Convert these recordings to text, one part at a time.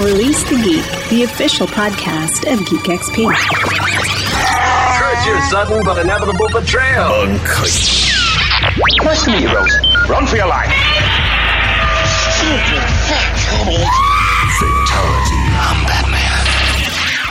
Release the Geek, the official podcast of Geek XP. Curse your sudden but inevitable betrayal. Nice to meet you, Rose. Run for your life.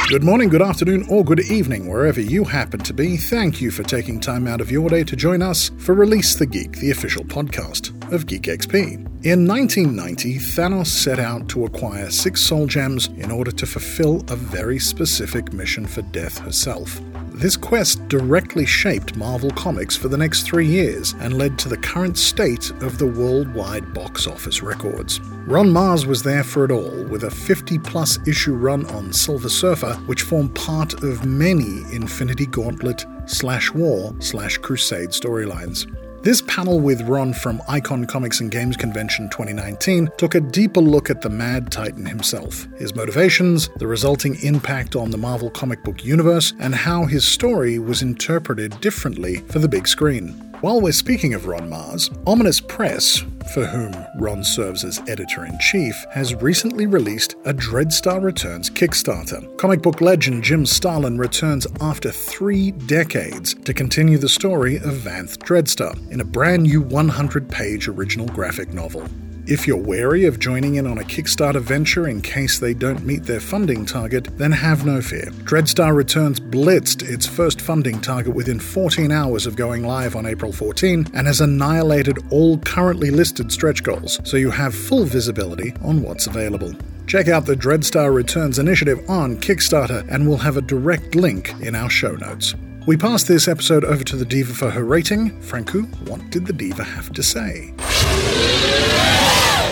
Good morning, good afternoon, or good evening, wherever you happen to be. Thank you for taking time out of your day to join us for Release the Geek, the official podcast of Geek XP. In 1990, Thanos set out to acquire six soul gems in order to fulfill a very specific mission for Death herself. This quest directly shaped Marvel Comics for the next three years and led to the current state of the worldwide box office records. Ron Marz was there for it all, with a 50 plus issue run on Silver Surfer, which formed part of many Infinity Gauntlet slash War slash Crusade storylines. This panel with Ron from Icon Comics and Games Convention 2019 took a deeper look at the Mad Titan himself, his motivations, the resulting impact on the Marvel comic book universe, and how his story was interpreted differently for the big screen. While we're speaking of Ron Marz, Ominous Press, for whom Ron serves as editor in chief, has recently released a Dreadstar Returns Kickstarter. Comic book legend Jim Starlin returns after three decades to continue the story of Vanth Dreadstar in a brand new 100 page original graphic novel. If you're wary of joining in on a Kickstarter venture in case they don't meet their funding target, then have no fear. Dreadstar Returns blitzed its first funding target within 14 hours of going live on April 14 and has annihilated all currently listed stretch goals, so you have full visibility on what's available. Check out the Dreadstar Returns initiative on Kickstarter, and we'll have a direct link in our show notes. We pass this episode over to the Diva for her rating. Franku, what did the Diva have to say?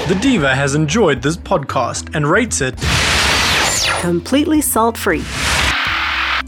The Diva has enjoyed this podcast and rates it Completely salt free.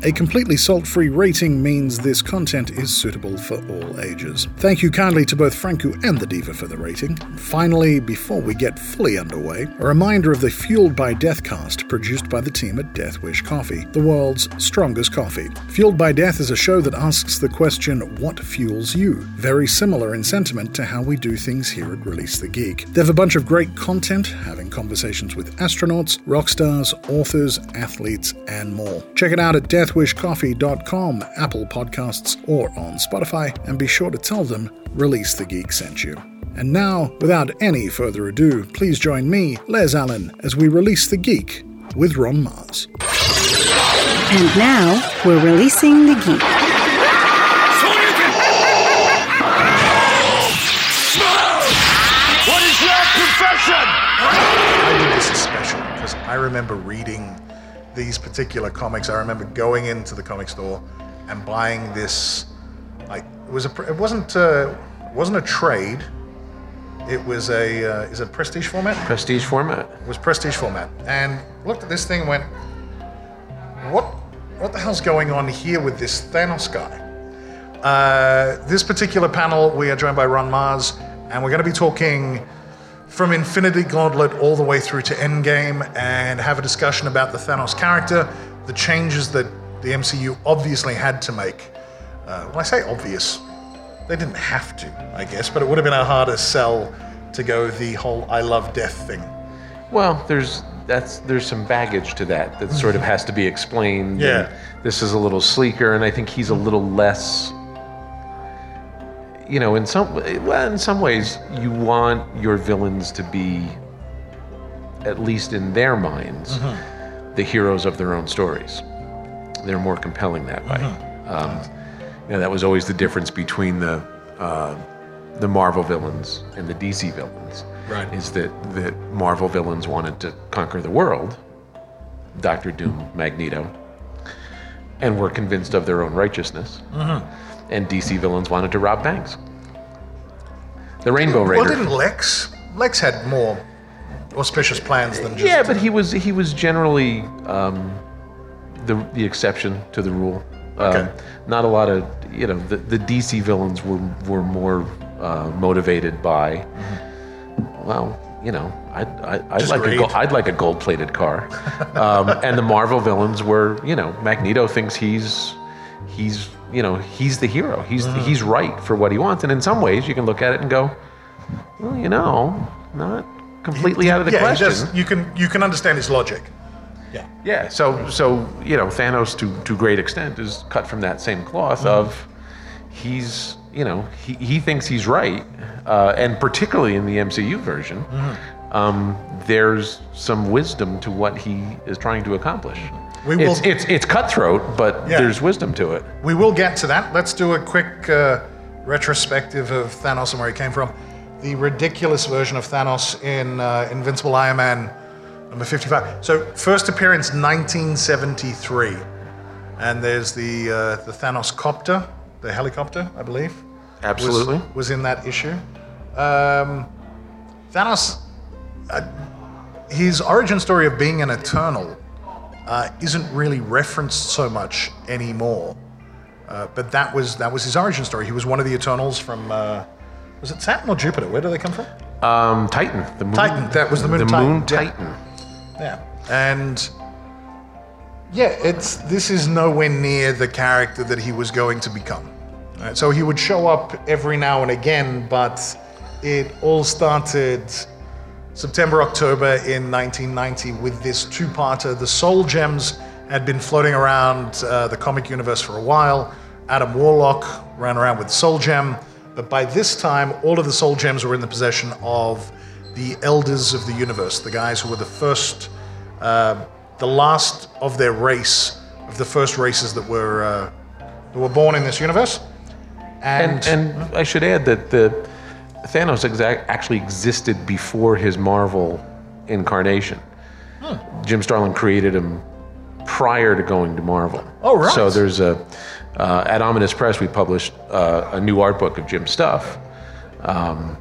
A completely salt free rating means this content is suitable for all ages. Thank you kindly to both Franku and the Diva for the rating. Finally, before we get fully underway, a reminder of the Fueled by Death cast produced by the team at Death Wish Coffee, the world's strongest coffee. Fueled by Death is a show that asks the question, What fuels you? Very similar in sentiment to how we do things here at Release the Geek. They have a bunch of great content, having conversations with astronauts, rock stars, authors, athletes, and more. Check it out at deathwishcoffee.com, Apple Podcasts, or on Spotify, and be sure to tell them Release the Geek sent you. And now, without any further ado, please join me, Les Allen, as we release the geek with Ron Marz. And now we're releasing the geek. What is your confession? I think this is special because I remember reading these particular comics. I remember going into the comic store and buying this. Like it was a, it wasn't Uh, it wasn't a trade. It was a. Uh, is it prestige format? Prestige format. It was prestige format. And looked at this thing and went, what? What the hell's going on here with this Thanos guy? Uh, this particular panel, we are joined by Ron Marz, and we're going to be talking from Infinity Gauntlet all the way through to Endgame and have a discussion about the Thanos character, the changes that the MCU obviously had to make. Uh, when I say obvious, they didn't have to, I guess, but it would have been a harder sell to go the whole I love death thing. Well, there's that's there's some baggage to that that sort of has to be explained. Yeah. This is a little sleeker, and I think he's a little less. You know, in some well, in some ways, you want your villains to be, at least in their minds, the heroes of their own stories. They're more compelling that way. Um, you know, that was always the difference between the uh, the Marvel villains and the DC villains. Right. Is that that Marvel villains wanted to conquer the world, Doctor Doom, Magneto, and were convinced of their own righteousness. And DC villains wanted to rob banks. The Rainbow Raider. Well, didn't Lex? Lex had more auspicious plans than just. yeah, but he was he was generally um, the the exception to the rule. Um, Okay. Not a lot of you know the, the DC villains were were more uh, motivated by. Well, you know, I'd, I, like a greed. gold, I'd like a gold plated car, um, and the Marvel villains were you know Magneto thinks he's he's you know he's the hero. He's Mm-hmm. he's right for what he wants, and in some ways you can look at it and go, well, you know, not completely out of the yeah, question. does- you can you can understand his logic. Yeah. Yeah, so so you know Thanos to to great extent is cut from that same cloth of he's you know he, he thinks he's right, uh, and particularly in the MCU version, um, there's some wisdom to what he is trying to accomplish. We will- it's, it's it's cutthroat, but Yeah. there's wisdom to it. We will get to that. Let's do a quick uh, retrospective of Thanos and where he came from. The ridiculous version of Thanos in uh, Invincible Iron Man number 55. So, first appearance 1973. And there's the, uh, the Thanos copter, the helicopter, I believe. was- Absolutely. Was, in that issue. Um, Thanos, uh, his origin story of being an Eternal uh, isn't really referenced so much anymore. Uh, but that was that was his origin story. He was one of the Eternals from uh, was it Saturn or Jupiter? Where do they come from? Um, Titan, the moon, Titan, that was the moon the Titan, moon yeah. Yeah, and yeah, it's this is nowhere near the character that he was going to become. Right, so he would show up every now and again, but it all started September, October in 1990 with this two-parter. The Soul Gems had been floating around uh, the comic universe for a while. Adam Warlock ran around with Soul Gem, but by this time, all of the Soul Gems were in the possession of the Elders of the Universe, the guys who were the first, uh, the last of their race, of the first races that were uh, that were born in this universe. And, and I should add that the Thanos exact actually existed before his Marvel incarnation. Jim Starlin created him prior to going to Marvel. Oh, right. So there's a uh, at Ominous Press we published uh, a new art book of Jim stuff um,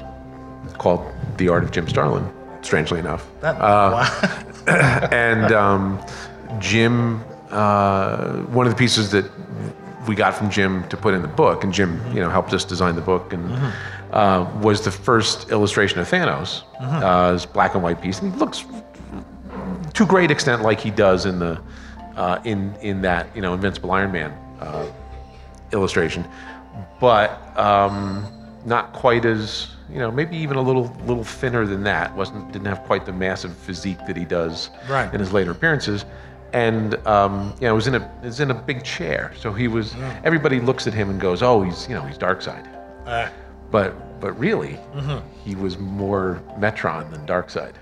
called The Art of Jim Starlin. Strangely enough, That- Uh, wow. and um, Jim, uh, one of the pieces that we got from Jim to put in the book, and Jim, you know, helped us design the book, and uh, was the first illustration of Thanos, uh, this black and white piece, and he looks to a great extent like he does in the uh, in in that you know Invincible Iron Man uh, illustration, but um, not quite as you know maybe even a little little thinner than that. wasn't didn't have quite the massive physique that he does Right. in his later appearances. And um, you know, was in a was in a big chair, so he was. Everybody looks at him and goes, "Oh, he's you know he's Darkseid." Uh, But but really, he was more Metron than Darkseid.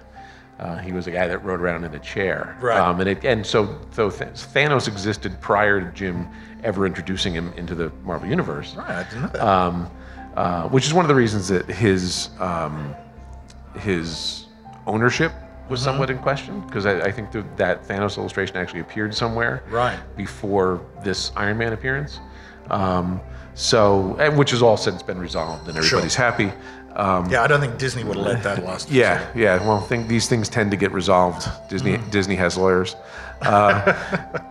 Uh, he was a guy that rode around in a chair. Right. Um, and it, and so, so Thanos existed prior to Jim ever introducing him into the Marvel universe. right, I didn't know that. Um, uh, which is one of the reasons that his um, his ownership was Mm-hmm. somewhat in question because I, I think that that Thanos illustration actually appeared somewhere Right. before this Iron Man appearance. Um, so, and which has all since been resolved and everybody's happy. Um, yeah, I don't think Disney would have let that last. yeah, yeah. Well, think these things tend to get resolved. Disney Mm. Disney has lawyers, uh,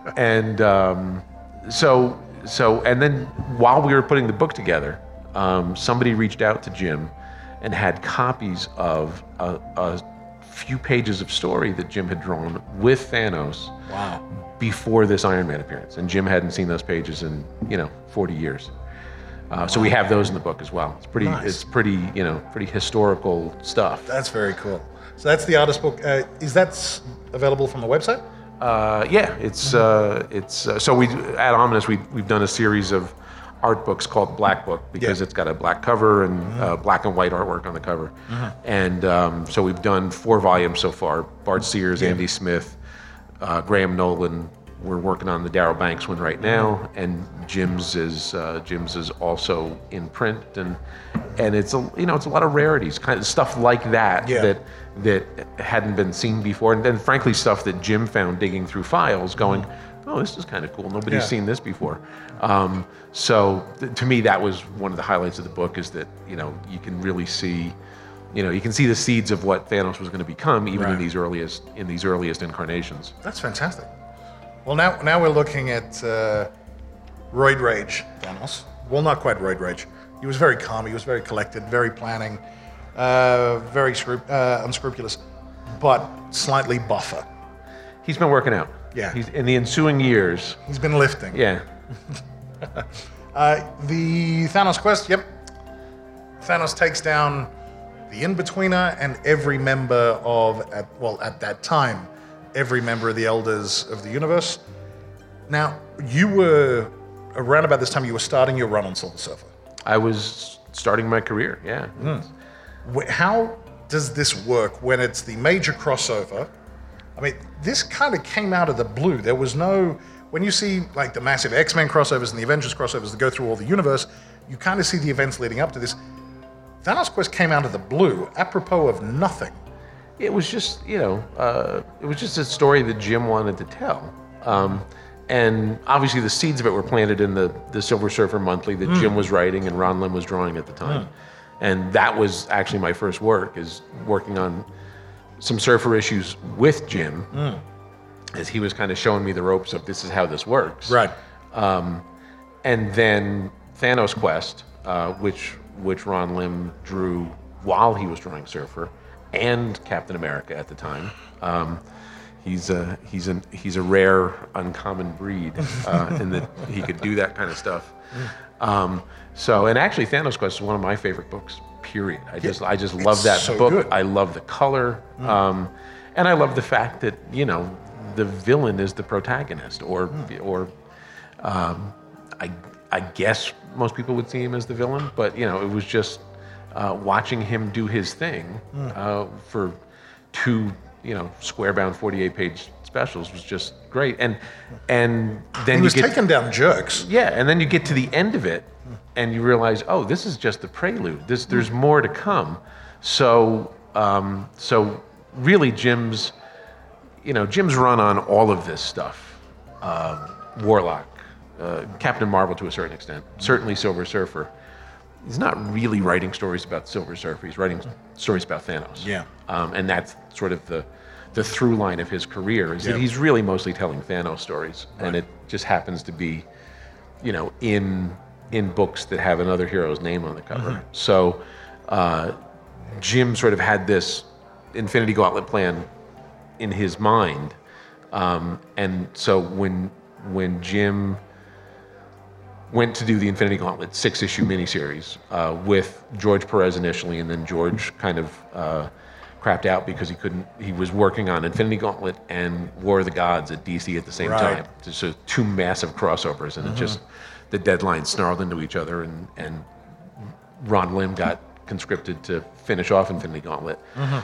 and um, so so and then while we were putting the book together, um, somebody reached out to Jim and had copies of a, a few pages of story that Jim had drawn with Thanos Wow. before this Iron Man appearance, and Jim hadn't seen those pages in you know 40 years. Uh, so we have those in the book as well. It's pretty, Nice. it's pretty, you know, pretty historical stuff. That's very cool. So that's the artist book. Uh, is that available from the website? Uh, yeah, it's uh, it's uh, so we at Ominous we we've done a series of art books called Black Book because Yeah. Mm-hmm. it's got a black cover and uh, black and white artwork on the cover, and um, so we've done four volumes so far. Bart Sears, Andy Smith, uh, Graham Nolan. We're working on the Darryl Banks one right now, Mm-hmm. and Jim's is uh, Jim's is also in print, and and it's a you know it's a lot of rarities, kind of stuff like that Yeah. that that hadn't been seen before, and then frankly stuff that Jim found digging through files, going, "Oh, this is kind of cool. Nobody's Yeah. seen this before." Um, so th- to me, that was one of the highlights of the book is that you know you can really see, you know, you can see the seeds of what Thanos was going to become, even in Right. these earliest in these earliest incarnations. That's fantastic. Well, now now we're looking at uh, Roid Rage Thanos. Well, not quite Roid Rage. He was very calm. He was very collected, very planning, uh, very scrup- uh, unscrupulous, but slightly buffer. He's been working out. Yeah. He's in the ensuing years. He's been lifting. Yeah. Uh, the Thanos quest. Yep. Thanos takes down the in-betweener, and every member of, at, well, at that time, every member of the Elders of the Universe. Now, you were around about this time. You were starting your run on Silver Surfer. I was starting my career. Yeah. Wh- How does this work when it's the major crossover? I mean, this kind of came out of the blue. There was no. When you see like the massive X Men crossovers and the Avengers crossovers that go through all the universe, you kind of see the events leading up to this. Thanos Quest came out of the blue, apropos of nothing. It was just, you know, uh, it was just a story that Jim wanted to tell. Um, and obviously, the seeds of it were planted in the, the Silver Surfer Monthly that Jim was writing and Ron Lim was drawing at the time. And that was actually my first work, is working on some Surfer issues with Jim, as he was kind of showing me the ropes of this is how this works. Right. Um, and then Thanos Quest, uh, which which Ron Lim drew while he was drawing Surfer, and Captain America at the time. Um, he's a he's a he's a rare, uncommon breed uh, in that he could do that kind of stuff. Um, so, and actually, Thanos Quest is one of my favorite books. Period. I just I just love that so book. good. I love the color, um, and I love the fact that you know the villain is the protagonist, or or um, I, I guess most people would see him as the villain, but you know, it was just uh, watching him do his thing uh, for two, you know, square-bound 48-page specials was just great. And and then He you was get taking down jerks. yeah, and then you get to the end of it, and you realize, oh, this is just the prelude. This, there's more to come. So, um, so really, Jim's, you know, Jim's run on all of this stuff, uh, Warlock, uh, Captain Marvel to a certain extent, certainly Silver Surfer. He's not really writing stories about Silver Surfer. He's writing stories about Thanos. Yeah. Um, and that's sort of the the through line of his career is Yeah. that he's really mostly telling Thanos stories, and it just happens to be you know, in in books that have another hero's name on the cover. So uh, Jim sort of had this Infinity Gauntlet plan in his mind, um, and so when when Jim went to do the Infinity Gauntlet six issue miniseries uh, with George Perez initially, and then George kind of uh, crapped out because he couldn't. He was working on Infinity Gauntlet and War of the Gods at DC at the same Right. time. So two massive crossovers, and it just the deadlines snarled into each other, and and Ron Lim got conscripted to finish off Infinity Gauntlet.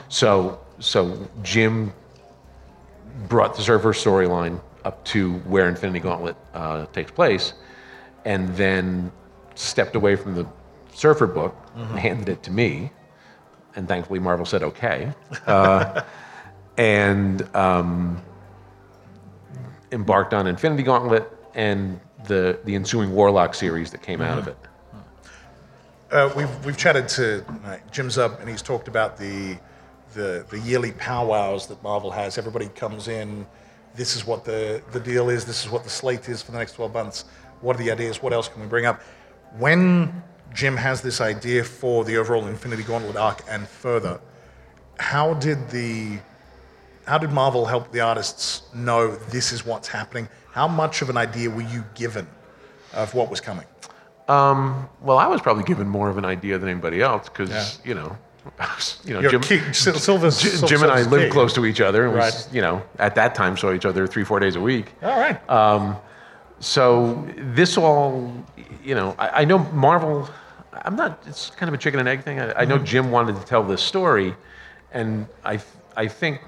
So so Jim brought the Surfer storyline up to where Infinity Gauntlet uh, takes place, and then stepped away from the Surfer book, and handed it to me, and thankfully Marvel said okay, uh, and um, embarked on Infinity Gauntlet and the the ensuing Warlock series that came out of it. Uh, we've we've chatted to uh, Jim Zub, and he's talked about the the the yearly powwows that Marvel has. Everybody comes in. This is what the the deal is. This is what the slate is for the next twelve months. What are the ideas? What else can we bring up? When Jim has this idea for the overall Infinity Gauntlet arc and further, how did the how did Marvel help the artists know this is what's happening? How much of an idea were you given of what was coming? Um, well, I was probably given more of an idea than anybody else because Yeah. you know, you know, Your Jim, key- Sil- Silver's- J- Jim and I lived close to each other, and Right. was, you know, at that time saw each other three, four days a week. All right. Um, so this all, you know, I, I know Marvel. I'm not. It's kind of a chicken and egg thing. I, I know mm-hmm. Jim wanted to tell this story, and I, I think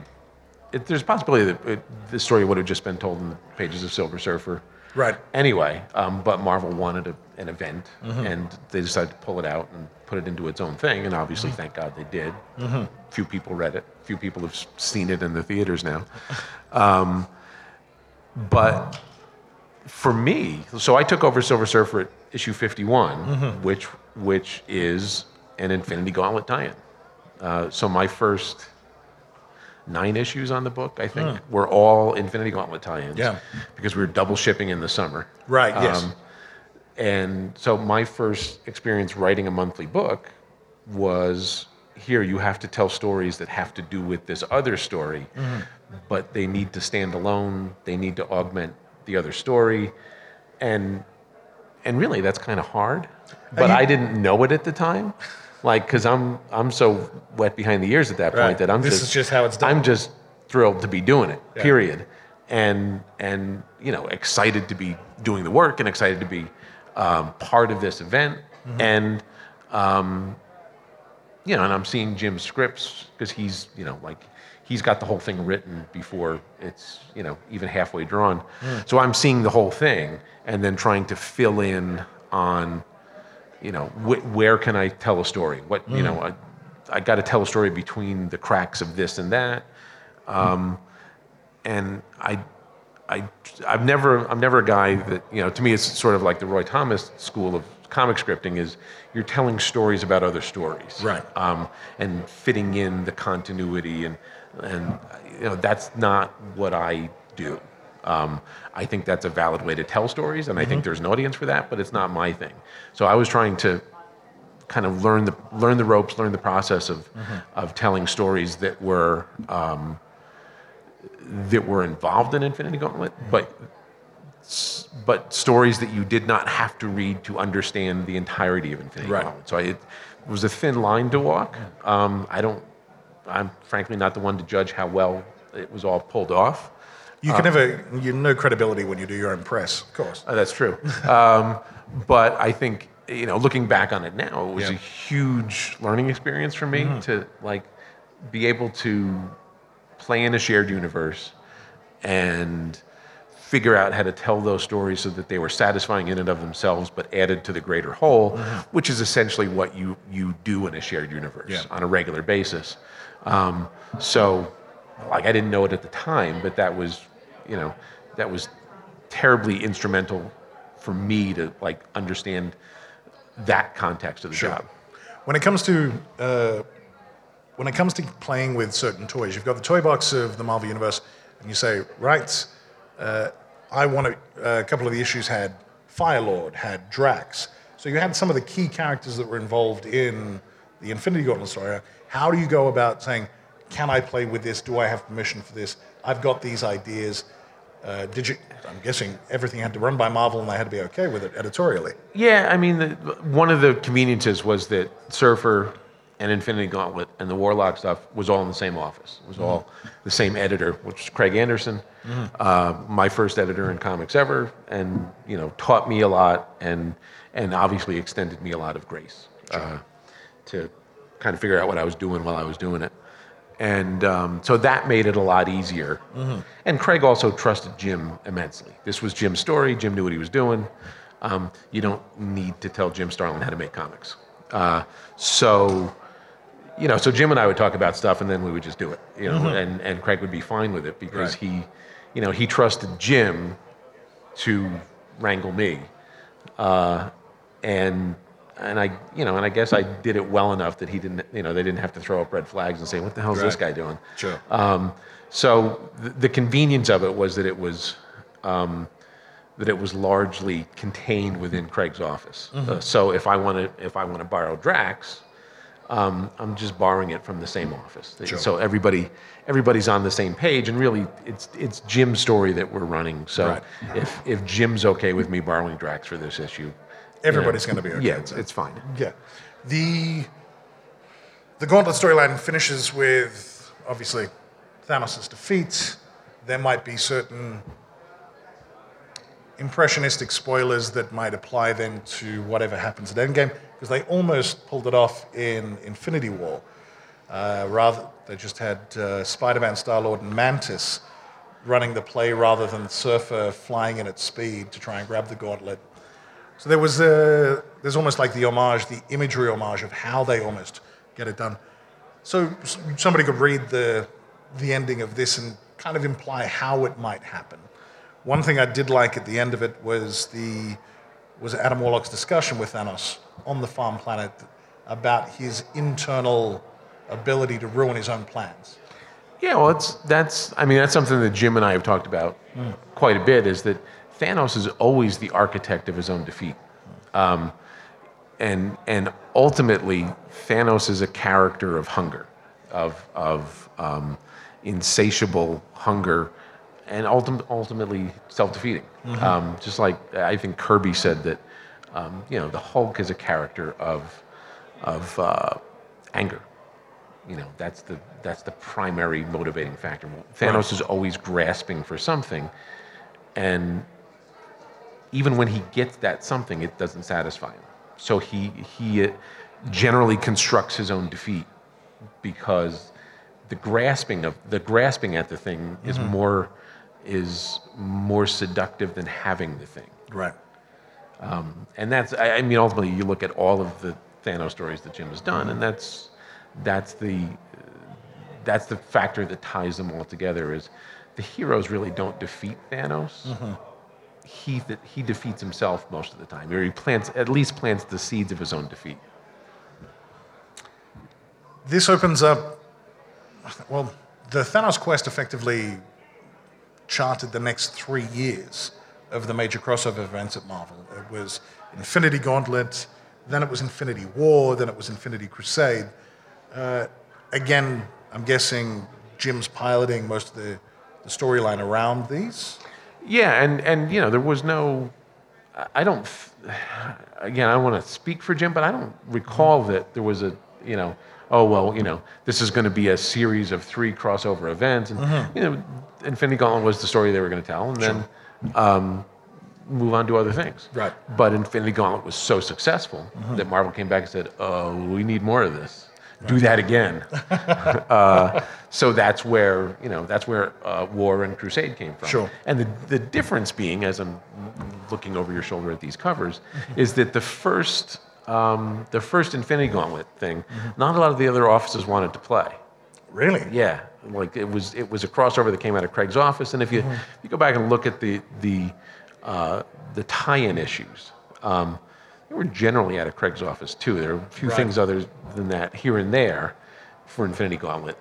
it, there's a possibility that it, this story would have just been told in the pages of Silver Surfer. Right. Anyway, um, but Marvel wanted a, an event, and they decided to pull it out and put it into its own thing. And obviously, thank God they did. Few people read it. Few people have seen it in the theaters now. Um, but for me, so I took over Silver Surfer at issue 51, which which is an Infinity Gauntlet tie-in. Uh, so my first nine issues on the book, I think, were all Infinity Gauntlet tie-ins. Yeah. Because we were double shipping in the summer. Right, yes. Um, and so my first experience writing a monthly book was here you have to tell stories that have to do with this other story, Mm-hmm. but they need to stand alone. They need to augment the other story. And and really that's kind of hard. But you- I didn't know it at the time. Like because I'm I'm so wet behind the ears at that point Right. that I'm This just is just how it's done. I'm just thrilled to be doing it. Yeah. Period. And and you know excited to be doing the work and excited to be um, part of this event Mm-hmm. and um, you know and I'm seeing Jim's scripts because he's you know like he's got the whole thing written before it's you know even halfway drawn. Mm. So I'm seeing the whole thing and then trying to fill in on you know wh- where can I tell a story? What you know I, I got to tell a story between the cracks of this and that. Um, and I, I, I've never, I'm never a guy that, you know, to me it's sort of like the Roy Thomas school of comic scripting is you're telling stories about other stories. Right. Um, and fitting in the continuity and, and, you know, that's not what I do. Um, I think that's a valid way to tell stories, and I think there's an audience for that, but it's not my thing. So I was trying to kind of learn the learn the ropes, learn the process of of telling stories that were um, that were involved in Infinity Gauntlet, but s- but stories that you did not have to read to understand the entirety of Infinity Right. Gauntlet. So I, it was a thin line to walk. Um, I don't. I'm frankly not the one to judge how well it was all pulled off. You can never, you no credibility when you do your own press, of course. Uh, that's true. Um, but I think you know, looking back on it now, it was Yeah. a huge learning experience for me to like be able to play in a shared universe and figure out how to tell those stories so that they were satisfying in and of themselves, but added to the greater whole, which is essentially what you you do in a shared universe Yeah. on a regular basis. Um, so, like, I didn't know it at the time, but that was, you know, that was terribly instrumental for me to like understand that context of the job. When it comes to uh, when it comes to playing with certain toys, you've got the toy box of the Marvel Universe, and you say, right, uh, I want to. a couple of the issues had Firelord, had Drax, so you had some of the key characters that were involved in the Infinity Gauntlet story. How do you go about saying, can I play with this? Do I have permission for this? I've got these ideas. Uh, did you? I'm guessing everything had to run by Marvel, and they had to be okay with it editorially. Yeah, I mean, the, one of the conveniences was that Surfer and Infinity Gauntlet and the Warlock stuff was all in the same office. It was all the same editor, which was Craig Anderson, uh, my first editor in comics ever, and you know, taught me a lot and and obviously extended me a lot of grace uh, to kind of figure out what I was doing while I was doing it. And um, so that made it a lot easier. And Craig also trusted Jim immensely. This was Jim's story. Jim knew what he was doing. Um, you don't need to tell Jim Starlin how to make comics. Uh, so, you know, so Jim and I would talk about stuff, and then we would just do it. You know, and and Craig would be fine with it because Right. he, you know, he trusted Jim to wrangle me, uh, and and I, you know, and I guess I did it well enough that he didn't, you know, they didn't have to throw up red flags and say, "What the hell is this guy doing?" Sure. Um, so the, the convenience of it was that it was um, that it was largely contained within Craig's office. Uh, so if I want to if I want to borrow Drax, um, I'm just borrowing it from the same office. Sure. So everybody everybody's on the same page, and really it's it's Jim's story that we're running. So Right. if if Jim's okay with me borrowing Drax for this issue, Everybody's gonna be okay Yeah, it's, it. it's fine. Yeah. The the Gauntlet storyline finishes with obviously Thanos' defeat. There might be certain impressionistic spoilers that might apply then to whatever happens at Endgame, because they almost pulled it off in Infinity War. Uh, rather, they just had uh, Spider-Man, Star-Lord, and Mantis running the play rather than Surfer flying in at speed to try and grab the gauntlet. So there was a, there's almost like the homage, the imagery homage of how they almost get it done. So somebody could read the, the ending of this and kind of imply how it might happen. One thing I did like at the end of it was the was Adam Warlock's discussion with Thanos on the farm planet about his internal ability to ruin his own plans. Yeah, well, it's that's. I mean, that's something that Jim and I have talked about hmm. quite a bit. Is that Thanos is always the architect of his own defeat, um, and and ultimately Thanos is a character of hunger, of of um, insatiable hunger, and ultim- ultimately self-defeating. Um, just like I think Kirby said that, um, you know, the Hulk is a character of of uh, anger. You know, that's the that's the primary motivating factor. Thanos is always grasping for something, and even when he gets that something, it doesn't satisfy him. So he he uh, generally constructs his own defeat because the grasping of the grasping at the thing is mm-hmm. more is more seductive than having the thing. Right. Um, and that's I, I mean ultimately you look at all of the Thanos stories that Jim has done, and that's that's the that's the factor that ties them all together is the heroes really don't defeat Thanos. Mm-hmm. He he defeats himself most of the time, or he plants at least plants the seeds of his own defeat. This opens up. Well, the Thanos quest effectively charted the next three years of the major crossover events at Marvel. It was Infinity Gauntlet, then it was Infinity War, then it was Infinity Crusade. Uh, again, I'm guessing Jim's piloting most of the, the storyline around these. Yeah, and and you know there was no. I- don't. Again, I don't want to speak for Jim, but I don't recall that there was a you know. Oh well, you know this is going to be a series of three crossover events, and you know, Infinity Gauntlet was the story they were going to tell, and then um, move on to other things. Right. But Infinity Gauntlet was so successful that Marvel came back and said, "Oh, we need more of this. Do that again." uh, so that's where you know that's where uh, War and Crusade came from. Sure. And the the difference being, as I'm looking over your shoulder at these covers, is that the first um, the first Infinity Gauntlet thing, not a lot of the other offices wanted to play. Really? Yeah, like it was it was a crossover that came out of Craig's office, and if you if you go back and look at the the uh, the tie-in issues, um, they were generally out of Craig's office too. There are a few Right. things other than that here and there for Infinity Gauntlet,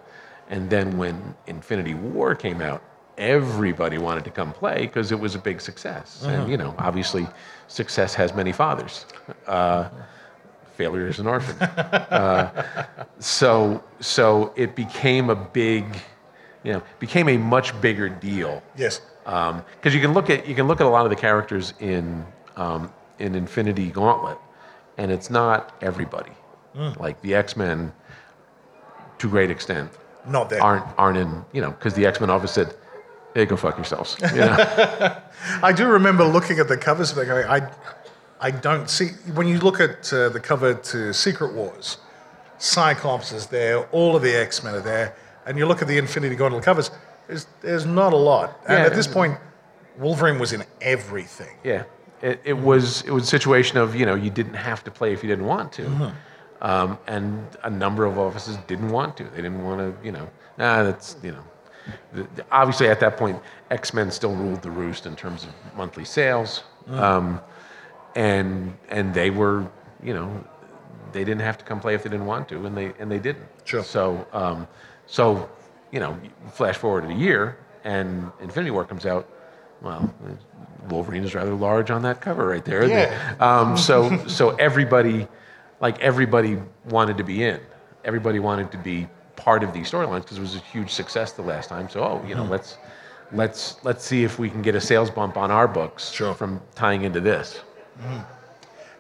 and then when Infinity War came out, everybody wanted to come play because it was a big success, and you know obviously success has many fathers. Uh, failure is an orphan. So so it became a big you know became a much bigger deal. Yes. because you can look at you can look at a lot of the characters in um, in Infinity Gauntlet and it's not everybody like the X-Men to a great extent Not there. aren't aren't in you know because the X-Men office said hey go fuck yourselves you know? I do remember looking at the covers and going, I, I don't see. When you look at uh, the cover to Secret Wars, Cyclops is there, all of the X Men are there, and you look at the Infinity Gauntlet covers, there's, there's not a lot. And Yeah, at this point, Wolverine was in everything. Yeah, it, it was it was a situation of you know you didn't have to play if you didn't want to, um, and a number of offices didn't want to. They didn't want to you know nah that's you know the, the- obviously at that point X Men still ruled the roost in terms of monthly sales, um, and and they were you know they didn't have to come play if they didn't want to, and they and they didn't. Sure. So um, so you know flash forward a year and Infinity War comes out. Well, Wolverine is rather large on that cover right there. Yeah. Um, so so everybody, like everybody, wanted to be in. Everybody wanted to be part of these storylines because it was a huge success the last time. So oh, you know, let's let's let's see if we can get a sales bump on our books Sure. from tying into this.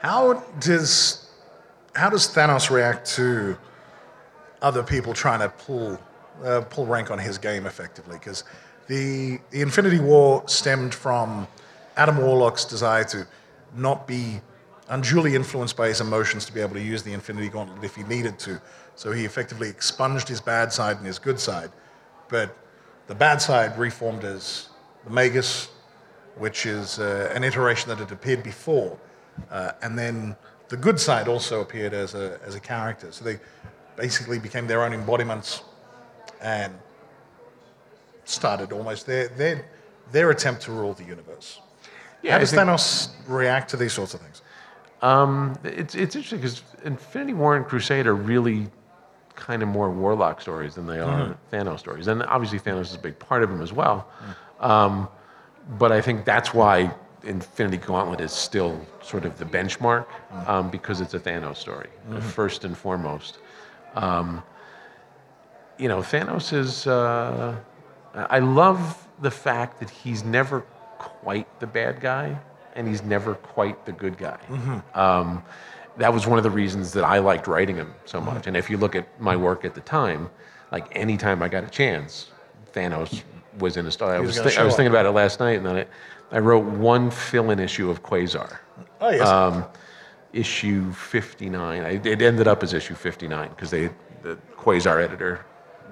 How does how does Thanos react to other people trying to pull uh, pull rank on his game effectively? Because the the Infinity War stemmed from Adam Warlock's desire to not be unduly influenced by his emotions to be able to use the Infinity Gauntlet if he needed to. So he effectively expunged his bad side and his good side. But the bad side reformed as the Magus, which is uh, an iteration that had appeared before. Uh, and then the good side also appeared as a, as a character. So they basically became their own embodiments and started almost their, their, their attempt to rule the universe. Yeah, How does think- Thanos react to these sorts of things? Um, it's it's interesting because Infinity War and Crusade are really kind of more Warlock stories than they are Thanos stories, and obviously Thanos is a big part of them as well. Um, but I think that's why Infinity Gauntlet is still sort of the benchmark um, because it's a Thanos story first and foremost. Um, you know, Thanos is. Uh, I love the fact that he's never quite the bad guy, and he's never quite the good guy. Um, that was one of the reasons that I liked writing him so much. And if you look at my work at the time, like anytime I got a chance, Thanos was in a story. I was was, I was thinking about it last night, and then I, I wrote one fill-in issue of Quasar Oh yes. um, issue 59. I, it ended up as issue 59 because they the Quasar editor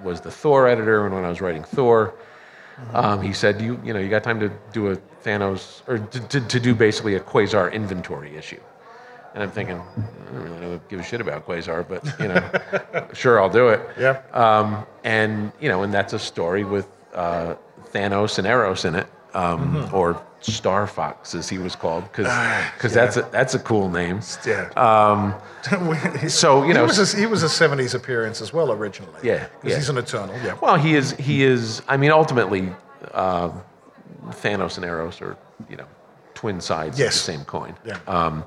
was the Thor editor, and when I was writing Thor, um, he said, "You you know you got time to do a Thanos or to, to, to do basically a Quasar inventory issue." And I'm thinking, I don't really know, give a shit about Quasar, but you know, sure I'll do it. yeah. Um, and you know, and that's a story with uh, Thanos and Eros in it, um, Mm-hmm. or Star Fox as he was called, because Ah, that's a that's a cool name. yeah. Um, so you know, he was a, he was a '70s appearance as well originally. Yeah, because yeah. he's an Eternal. Yeah. well, he is he is. I mean, ultimately, uh, Thanos and Eros are you know twin sides Yes. of the same coin. Yeah. Um,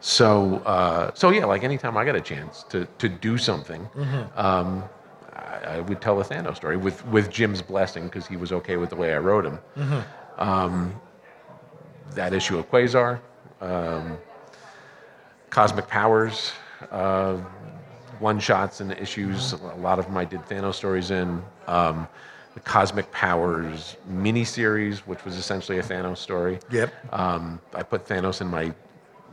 so uh, so yeah, like anytime I got a chance to to do something. Mm-hmm. Um, I, I would tell a Thanos story with, with Jim's blessing because he was okay with the way I wrote him. Mm-hmm. Um, that issue of Quasar, um, Cosmic Powers, uh, one shots and issues. A lot of them I did Thanos stories in. Um, the Cosmic Powers miniseries, which was essentially a Thanos story. Yep. Um, I put Thanos in my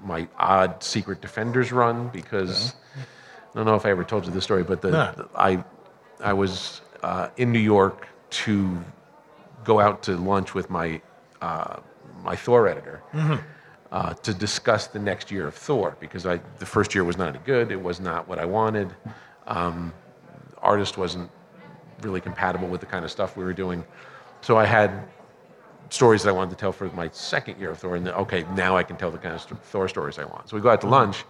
my odd Secret Defenders run because I don't know if I ever told you this story, but the, No. the- I I was uh, in New York to go out to lunch with my uh, my Thor editor uh, to discuss the next year of Thor because I the first year was not any good. It was not what I wanted. Um, artist wasn't really compatible with the kind of stuff we were doing. So I had stories that I wanted to tell for my second year of Thor, and then, okay, now I can tell the kind of Thor stories I want. So we go out to lunch,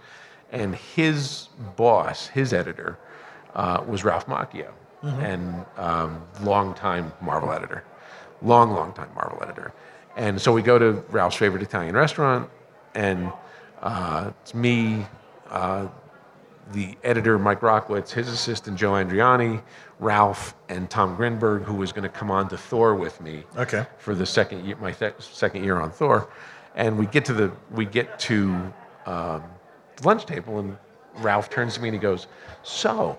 and his boss, his editor, uh, was Ralph Macchio, and um, long-time Marvel editor, long, long time Marvel editor. And so we go to Ralph's favorite Italian restaurant, and uh, it's me, uh, the editor Mike Rockwitz, his assistant Joe Andreani, Ralph, and Tom Grindberg, who was going to come on to Thor with me Okay. for the second year, my th- second year on Thor, and we get to the we get to um, the lunch table, and Ralph turns to me and he goes, "So,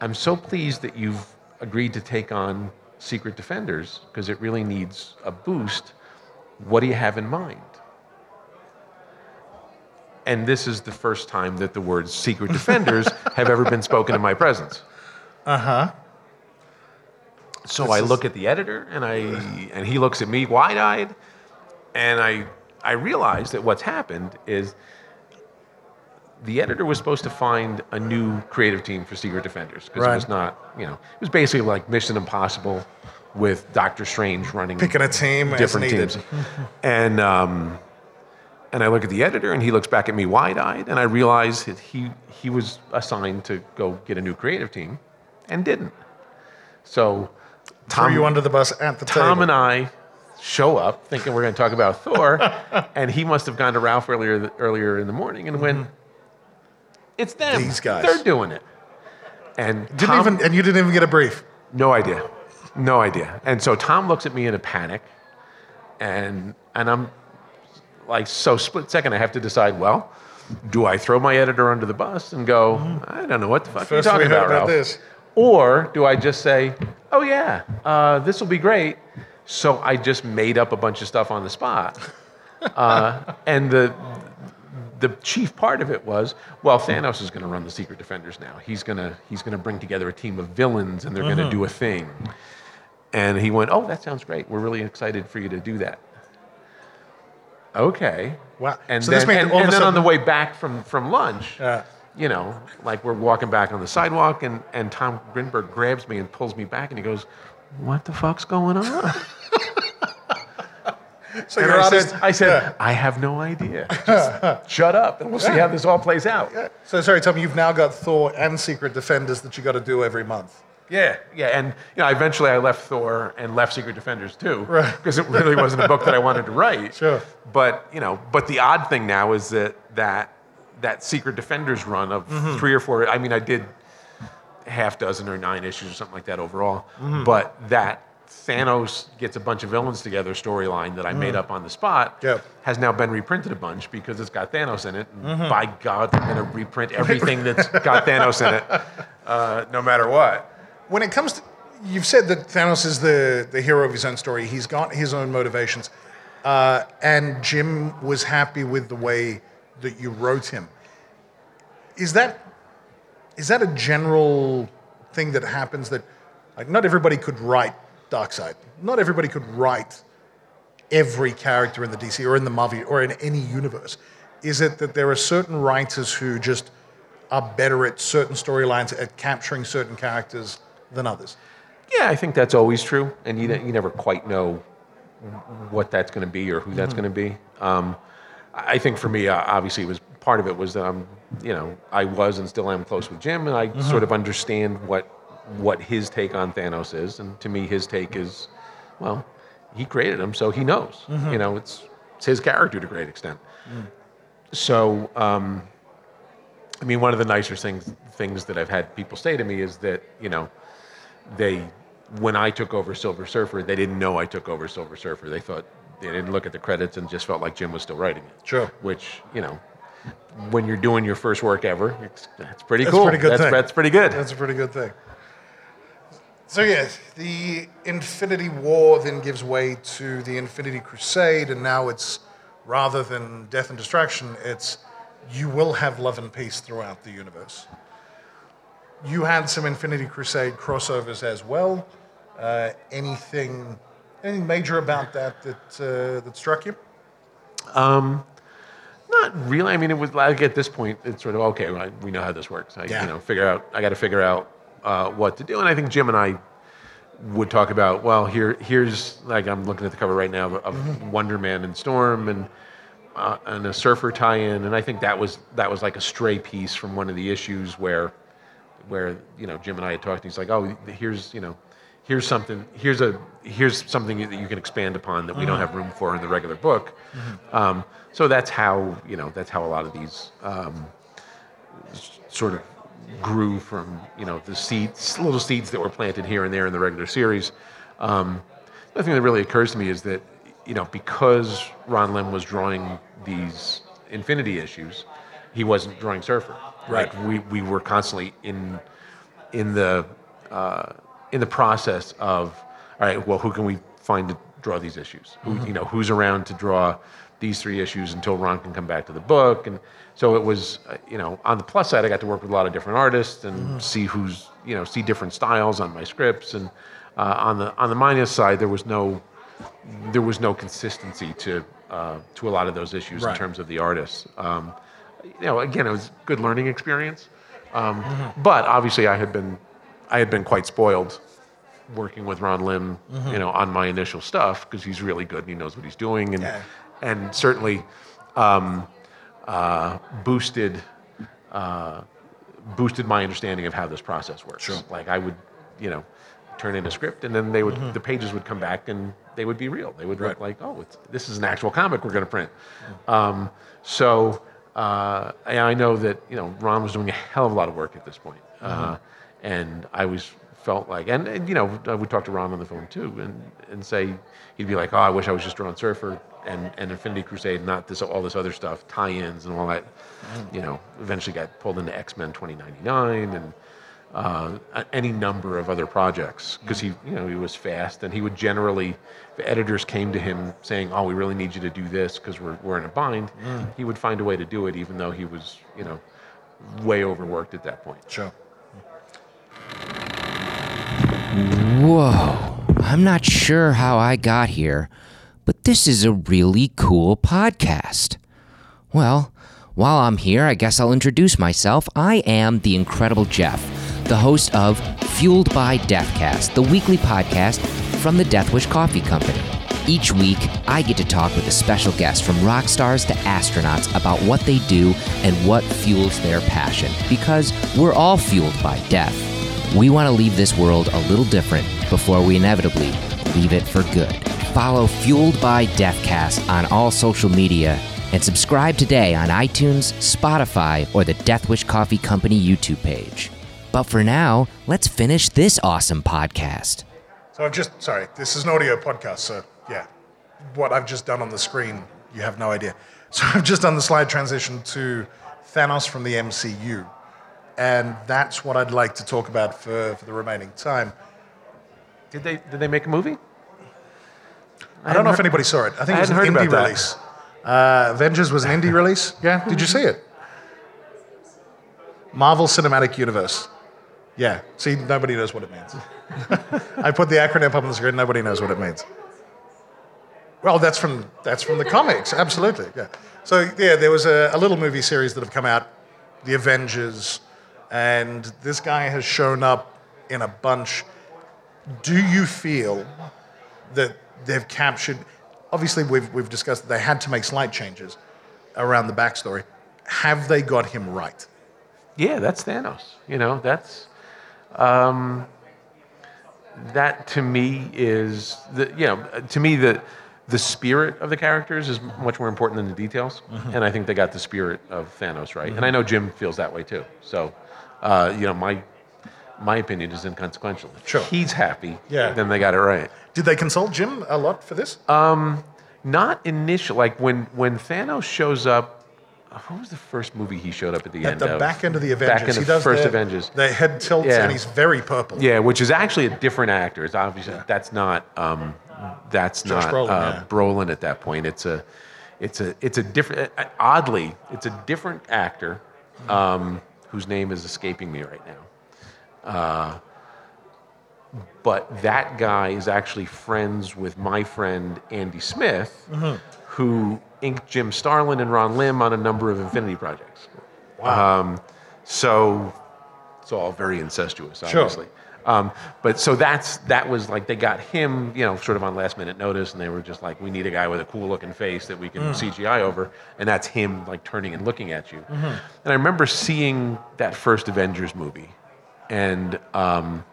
I'm so pleased that you've agreed to take on Secret Defenders because it really needs a boost. What do you have in mind?" And this is the first time that the words Secret Defenders have ever been spoken in my presence. Uh huh. So I look at the editor and I and he looks at me wide-eyed and I I realize that what's happened is the editor was supposed to find a new creative team for Secret Defenders because Right. it was not, you know, it was basically like Mission Impossible with Doctor Strange running Picking a team different teams. and um, and I look at the editor and he looks back at me wide-eyed and I realize that he he was assigned to go get a new creative team and didn't. So Threw Tom you under the bus at the time. Tom table. and I show up thinking we're going to talk about Thor, and he must have gone to Ralph earlier earlier in the morning and when "It's them. Mm-hmm. These guys." They're doing it." And didn't Tom- even, and you didn't even get a brief. no idea, no idea. And so Tom looks at me in a panic, and and I'm like, so split second, I have to decide. Well, do I throw my editor under the bus and go, I don't know what the fuck Mm-hmm. First are you we talking heard about, about Ralph? this. Or do I just say, oh yeah, uh, this will be great? So I just made up a bunch of stuff on the spot. Uh, and the the chief part of it was, well, Thanos is going to run the Secret Defenders now. He's going to he's going to bring together a team of villains, and they're going to do a thing. And he went, oh, that sounds great. We're really excited for you to do that. Okay. Wow. And So this then, made and, and then on the way back from from lunch, Yeah. You know, like we're walking back on the sidewalk, and, and Tom Grindberg grabs me and pulls me back, and he goes, "What the fuck's going on?" So And you're I honest. said, "I said Yeah. I have no idea. Just shut up, and we'll see how this all plays out." Yeah. So sorry, Tom. You've now got Thor and Secret Defenders that you got to do every month. Yeah, yeah, and you know, eventually I left Thor and left Secret Defenders too, Right. because it really wasn't a book that I wanted to write. Sure. But you know, but the odd thing now is that that that Secret Defenders run of Mm-hmm. three or four. I mean, I did half dozen or nine issues or something like that overall. Mm-hmm. But that Thanos gets a bunch of villains together storyline that I made up on the spot. Yeah. has now been reprinted a bunch because it's got Thanos in it. Mm-hmm. By God, they're going to reprint everything that's got Thanos in it, uh, no matter what. when it comes to you've said that Thanos is the, the hero of his own story. He's got his own motivations. Uh, and Jim was happy with the way that you wrote him. Is that is that a general thing that happens that like not everybody could write Darkseid. Not everybody could write every character in the DC or in the Marvel or in any universe. Is it that there are certain writers who just are better at certain storylines at capturing certain characters than others? Yeah, I think that's always true, and you, you never quite know what that's going to be or who that's going to be. Um, I think for me, uh, obviously, it was part of it was that I'm, you know, I was and still am close with Jim, and I sort of understand what what his take on Thanos is, and to me, his take is, well, he created him, so he knows. You know, it's it's his character to a great extent. So, um, I mean, one of the nicer things things that I've had people say to me is that you know, they when I took over Silver Surfer, they didn't know I took over Silver Surfer. They thought they didn't look at the credits and just felt like Jim was still writing it. Sure. Which you know, when you're doing your first work ever, it's, that's pretty That's cool. pretty good that's, thing. that's pretty good. That's a pretty good thing. So yeah, the Infinity War then gives way to the Infinity Crusade, and now it's rather than death and destruction, it's you will have love and peace throughout the universe. You had some Infinity Crusade crossovers as well. Uh, anything, anything major about that that uh, that struck you? Not really. I mean, it was like at this point, it's sort of okay. well, We know how this works. I, Yeah. you know, figure out. I got to figure out uh, what to do. And I think Jim and I would talk about. Well, here, here's like I'm looking at the cover right now of, of Wonder Man and Storm and uh, and a Surfer tie-in. And I think that was that was like a stray piece from one of the issues where where you know Jim and I had talked. And he's like, oh, here's you know. Here's something. Here's a. Here's something that you can expand upon that we don't have room for in the regular book. Um, so that's how you know. That's how a lot of these um, sort of grew from you know the seeds, little seeds that were planted here and there in the regular series. Um, the thing that really occurs to me is that you know because Ron Lim was drawing these Infinity issues, he wasn't drawing Surfer. Right. Like we we were constantly in in the uh, in the process of all right. Well, who can we find to draw these issues? Who you know who's around to draw these three issues until Ron can come back to the book and. So it was, uh, you know, on the plus side, I got to work with a lot of different artists and see who's, you know, see different styles on my scripts. And uh, on the on the minus side, there was no there was no consistency to uh, to a lot of those issues Right. in terms of the artists. Um, you know, again, it was a good learning experience. Um, But obviously, I had been I had been quite spoiled working with Ron Lim, you know, on my initial stuff because he's really good and he knows what he's doing, and Yeah. and certainly um, uh, boosted uh, boosted my understanding of how this process works. Sure. Like I would, you know, turn in a script and then they would the pages would come back and they would be real. They would look like, oh, it's, this is an actual comic we're going to print. Um, so uh, I, I know that you know Ron was doing a hell of a lot of work at this point, uh, and I was felt like, and, and you know, I would talk to Ron on the phone too, and and say he'd be like, oh, I wish I was just drawing Surfer and, and Infinity Crusade, not this all this other stuff, tie-ins and all that. Mm. You know, eventually got pulled into X Men 2099 and uh, any number of other projects because he, mm. you know, he was fast and he would generally, if editors came to him saying, "Oh, we really need you to do this because we're we're in a bind," mm. he would find a way to do it, even though he was, you know, way overworked at that point. Sure. Whoa, I'm not sure how I got here, but this is a really cool podcast. Well, while I'm here, I guess I'll introduce myself. I am the Incredible Jeff, the host of Fueled by Deathcast, the weekly podcast from the Deathwish Coffee Company. Each week, I get to talk with a special guest from rock stars to astronauts about what they do and what fuels their passion, because we're all fueled by death. We want to leave this world a little different before we inevitably leave it for good. Follow Fueled by Deathcast on all social media and subscribe today on iTunes, Spotify, or the Deathwish Coffee Company YouTube page. But for now, let's finish this awesome podcast. So I've just, sorry, this is an audio podcast, so yeah. What I've just done on the screen, you have no idea. So I've just done the slide transition to Thanos from the MCU. And that's what I'd like to talk about for, for the remaining time. Did they did they make a movie? I don't know if anybody saw it. I think I it was an indie release. Uh, Avengers was an indie release. Yeah, did you see it? Marvel Cinematic Universe. Yeah, see, nobody knows what it means. I put the acronym up on the screen. Nobody knows what it means. Well, that's from that's from the comics, absolutely. Yeah. So yeah, there was a, a little movie series that have come out, The Avengers, and this guy has shown up in a bunch. Do you feel that they've captured? Obviously, we've we've discussed that they had to make slight changes around the backstory. Have they got him right? Yeah, that's Thanos. You know, that's um, that to me is the you know to me the the spirit of the characters is much more important than the details, and I think they got the spirit of Thanos right. And I know Jim feels that way too. So, uh, you know, my my opinion is inconsequential. If Sure. he's happy, Yeah. then they got it right. Did they consult Jim a lot for this? Not initial, like when when Thanos shows up. What was the first movie he showed up at the At end the of? back end of the Avengers, Back end he of does first the, Avengers. The head tilts Yeah. and he's very purple. Yeah, which is actually a different actor. It's obviously that's not um, that's Josh not Brolin, uh, yeah. Brolin at that point. It's a it's a it's a different uh, oddly it's a different actor um, whose name is escaping me right now. Uh, but that guy is actually friends with my friend Andy Smith, Mm-hmm. who inked Jim Starlin and Ron Lim on a number of Infinity projects. Wow. Um, so it's all very incestuous, Sure. Um, but so that's that was like they got him, you know, sort of on last minute notice, and they were just like, we need a guy with a cool looking face that we can CGI over, and that's him like turning and looking at you. And I remember seeing that first Avengers movie, and um,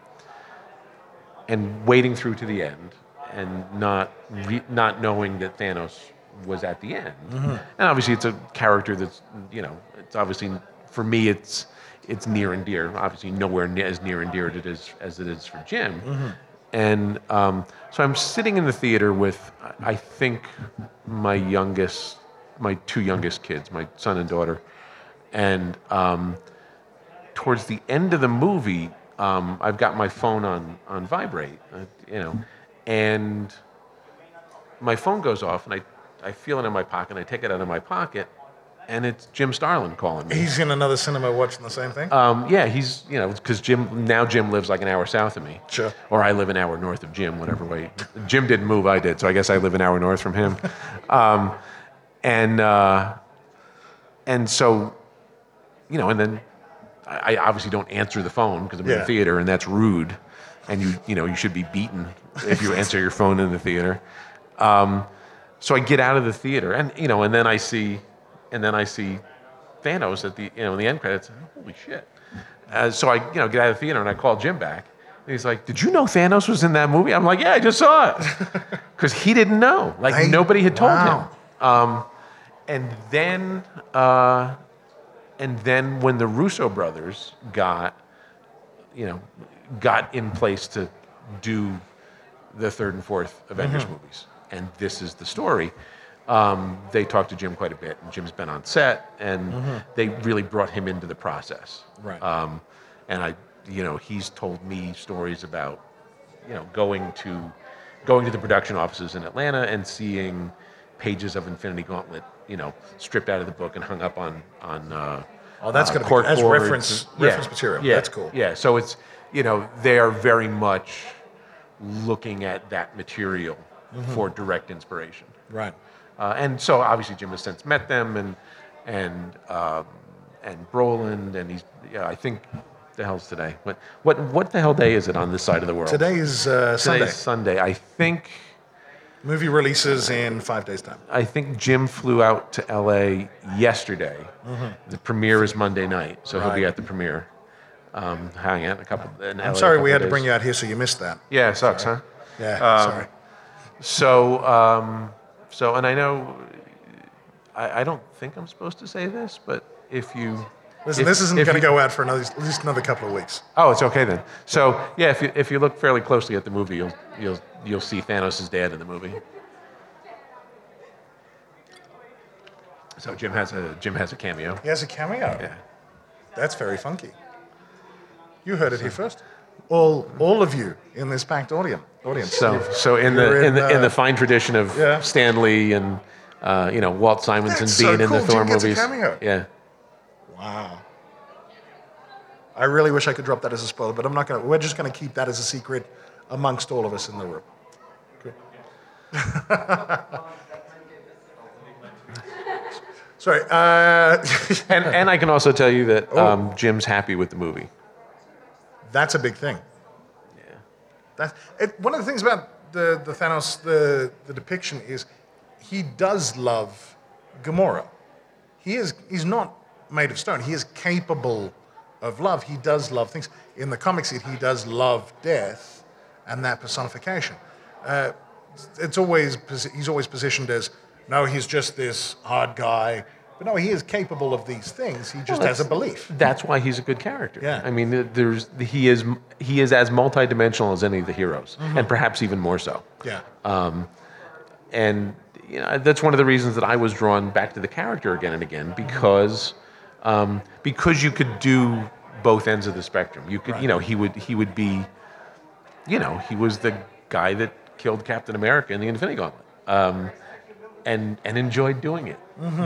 and waiting through to the end, and not re- not knowing that Thanos was at the end. And obviously, it's a character that's you know, it's obviously for me, it's it's near and dear. Obviously, nowhere near as near and dear it is as it is for Jim. And um, so I'm sitting in the theater with, I think, my youngest, my two youngest kids, my son and daughter, and um, towards the end of the movie, um, I've got my phone on on vibrate, uh, you know, and my phone goes off, and I I feel it in my pocket, and I take it out of my pocket, and it's Jim Starlin calling me. He's in another cinema watching the same thing. Um, yeah, he's you know because Jim now Jim lives like an hour south of me. Sure. Or I live an hour north of Jim, whatever way. Jim didn't move, I did, so I guess I live an hour north from him. Um, and uh, and so, you know, and then I, obviously don't answer the phone because I'm in the theater, and that's rude. And you you know you should be beaten if you answer your phone in the theater. Um, so I get out of the theater, and you know, and then I see, and then I see Thanos at the you know in the end credits. Holy shit! Uh, so I you know get out of the theater and I call Jim back. And he's like, "Did you know Thanos was in that movie?" I'm like, "Yeah, I just saw it," because he didn't know. Like nobody had told wow. him. Um, and then uh, and then when the Russo brothers got you know got in place to do the third and fourth Avengers Mm-hmm. movies, and this is the story. Um, they talked to Jim quite a bit, and Jim's been on set, and they really brought him into the process. Mm-hmm. Right. Um, and I, you know, he's told me stories about, you know, going to, going to the production offices in Atlanta and seeing pages of Infinity Gauntlet, you know, stripped out of the book and hung up on on. Uh, Oh, that's uh, gonna be- as reference- and- reference material. Yeah, That's cool. Yeah, so it's you know they are very much looking at that material Mm-hmm. for direct inspiration. right. Uh, and so obviously Jim has since met them and and um, and Brolin and he's yeah I think the hell's today what what what the hell day is it on this side of the world? Today is uh, Sunday. Today's Sunday. I think Movie releases in five days' time. I think Jim flew out to L.A. yesterday. The premiere is Monday night, so he'll be Mm-hmm. At the premiere. Um, hanging out in a couple. In I'm sorry we had to bring you out here, so you missed that. Yeah, it sucks, huh? Yeah, Um, sorry. So, um, so, and I know, I, I don't think I'm supposed to say this, but if you, Listen, If- this isn't going to go out for another, at least another couple of weeks. Oh, it's okay then. So yeah, if you if you look fairly closely at the movie, you'll you'll you'll see Thanos' dad in the movie. So Jim has a Jim has a cameo. He has a cameo. Yeah. That's very funky. You heard it here first. All, all of you in this packed audience. audience. So so in the in the in uh, the fine tradition of yeah. Stan Lee and uh, you know Walt Simonson That's so being in the. Thor Jim gets a movies. Yeah. Wow. I really wish I could drop that as a spoiler, but I'm not going to. We're just going to keep that as a secret amongst all of us in the room. Good. Sorry. Uh, And and I can also tell you that um, Jim's happy with the movie. That's a big thing. Yeah. That, it, one of the things about the, the Thanos, the, the depiction is he does love Gamora. He is, he's not made of stone. He is capable of love. He does love things. In the comics, he does love death and that personification. Uh, it's always, he's always positioned as, no, he's just this hard guy. But no, he is capable of these things. He just Well, has a belief. That's why he's a good character. Yeah. I mean, there's he is he is as multidimensional as any of the heroes, and perhaps even more so. Yeah. And you know, that's one of the reasons that I was drawn back to the character again and again because um, because you could do both ends of the spectrum. You could, you know, he would he would be, you know, he was the guy that killed Captain America in the Infinity Gauntlet. Um, and, and enjoyed doing it,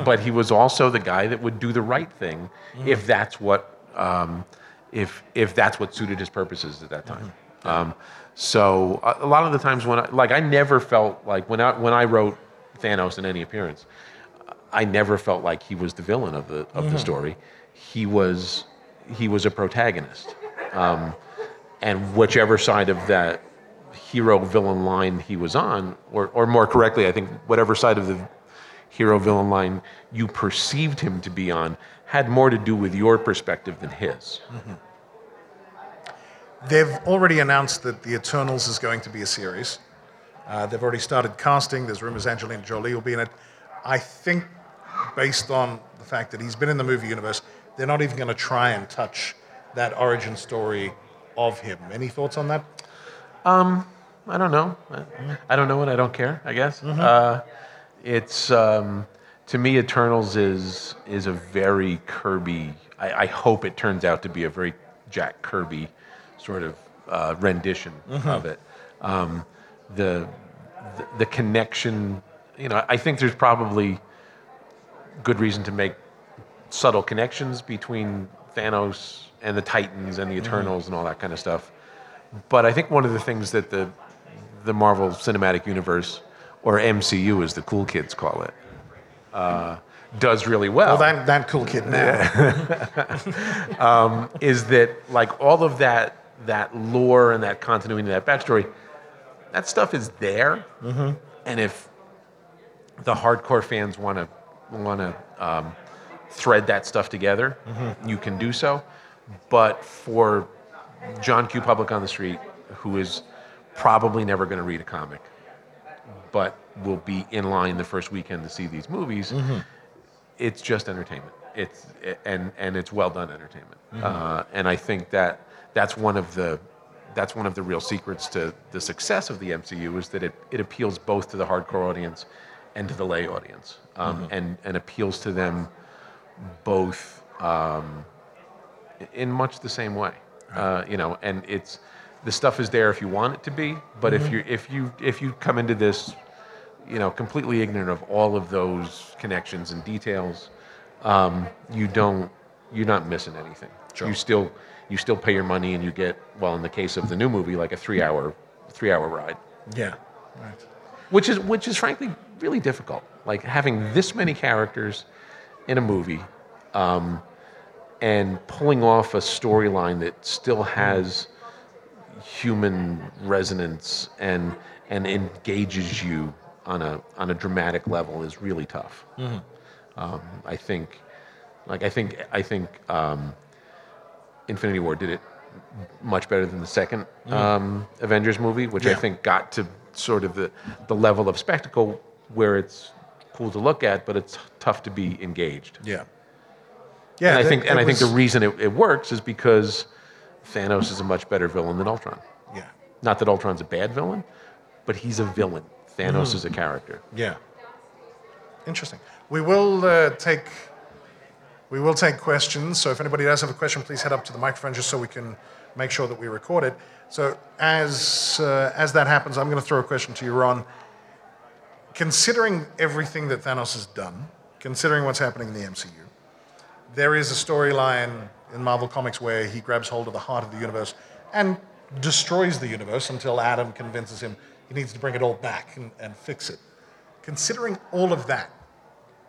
but he was also the guy that would do the right thing if that's what um, if if that's what suited his purposes at that time. Um, so a, a lot of the times when I, like I never felt like when I when I wrote Thanos in any appearance, I never felt like he was the villain of the of the story. He was he was a protagonist, um, and whichever side of that hero villain line he was on, or or more correctly, I think whatever side of the hero villain line you perceived him to be on had more to do with your perspective than his. They've already announced that The Eternals is going to be a series. Uh, they've already started casting. There's rumors Angelina Jolie will be in it. I think, based on the fact that he's been in the movie universe, they're not even going to try and touch that origin story of him. Any thoughts on that? I don't know. I- I don't know and I don't care. I guess uh, it's um, to me Eternals is is a very Kirby. I, I hope it turns out to be a very Jack Kirby sort of uh, rendition of it. Um, the, the the connection. You know, I think there's probably good reason to make subtle connections between Thanos and the Titans and the Eternals and all that kind of stuff. But I think one of the things that the the Marvel Cinematic Universe, or MCU as the cool kids call it, uh, does really well, Well, that, that cool kid now. is that like all of that that lore and that continuity and that backstory, that stuff is there. And if the hardcore fans want to want to um, thread that stuff together, you can do so. But for John Q. Public on the street, who is probably never going to read a comic, but will be in line the first weekend to see these movies, it's just entertainment. It's and and it's well done entertainment. Uh, and I think that that's one of the that's one of the real secrets to the success of the MCU is that it, it appeals both to the hardcore audience and to the lay audience, um, and and appeals to them both um, in much the same way. Uh, you know, and it's the stuff is there if you want it to be, but if you if you if you come into this, you know, completely ignorant of all of those connections and details, um, you don't you're not missing anything. You still you still pay your money and you get well in the case of the new movie like a three hour three hour ride, yeah. Right. which is which is frankly really difficult. Like having this many characters in a movie um, and pulling off a storyline that still has human resonance and and engages you on a on a dramatic level is really tough. Um, I think, like I think I think um, Infinity War did it much better than the second um, Avengers movie, which I think got to sort of the the level of spectacle where it's cool to look at, but it's tough to be engaged. Yeah. Yeah, and I think and it I think the reason it, it works is because Thanos is a much better villain than Ultron. Yeah. Not that Ultron's a bad villain, but he's a villain. Thanos Mm. is a character. Yeah. Interesting. We will uh, take we will take questions. So if anybody does have a question, please head up to the microphone just so we can make sure that we record it. So as uh, as that happens, I'm going to throw a question to you, Ron. Considering everything that Thanos has done, considering what's happening in the MCU, there is a storyline in Marvel Comics where he grabs hold of the heart of the universe and destroys the universe until Adam convinces him he needs to bring it all back and, and fix it. Considering all of that,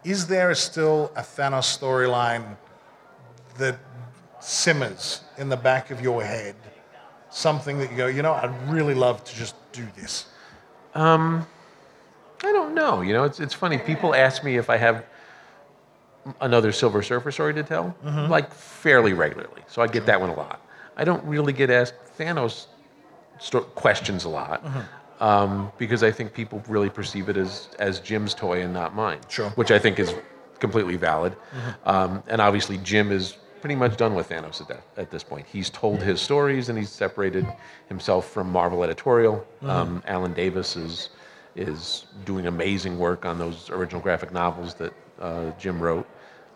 is there still a Thanos storyline that simmers in the back of your head? Something that you go, you know, I'd really love to just do this. Um, I don't know. You know, it's it's funny. People ask me if I have another Silver Surfer story to tell, Mhm. like fairly regularly. So I get that one a lot. I don't really get asked Thanos sto- questions a lot. Um, because I think people really perceive it as as Jim's toy and not mine. Sure. Which I think is completely valid. Mhm. Um, and obviously, Jim is pretty much done with Thanos at, that, at this point. He's told his stories and he's separated himself from Marvel editorial. Mhm. Um, Alan Davis is is doing amazing work on those original graphic novels that Jim wrote,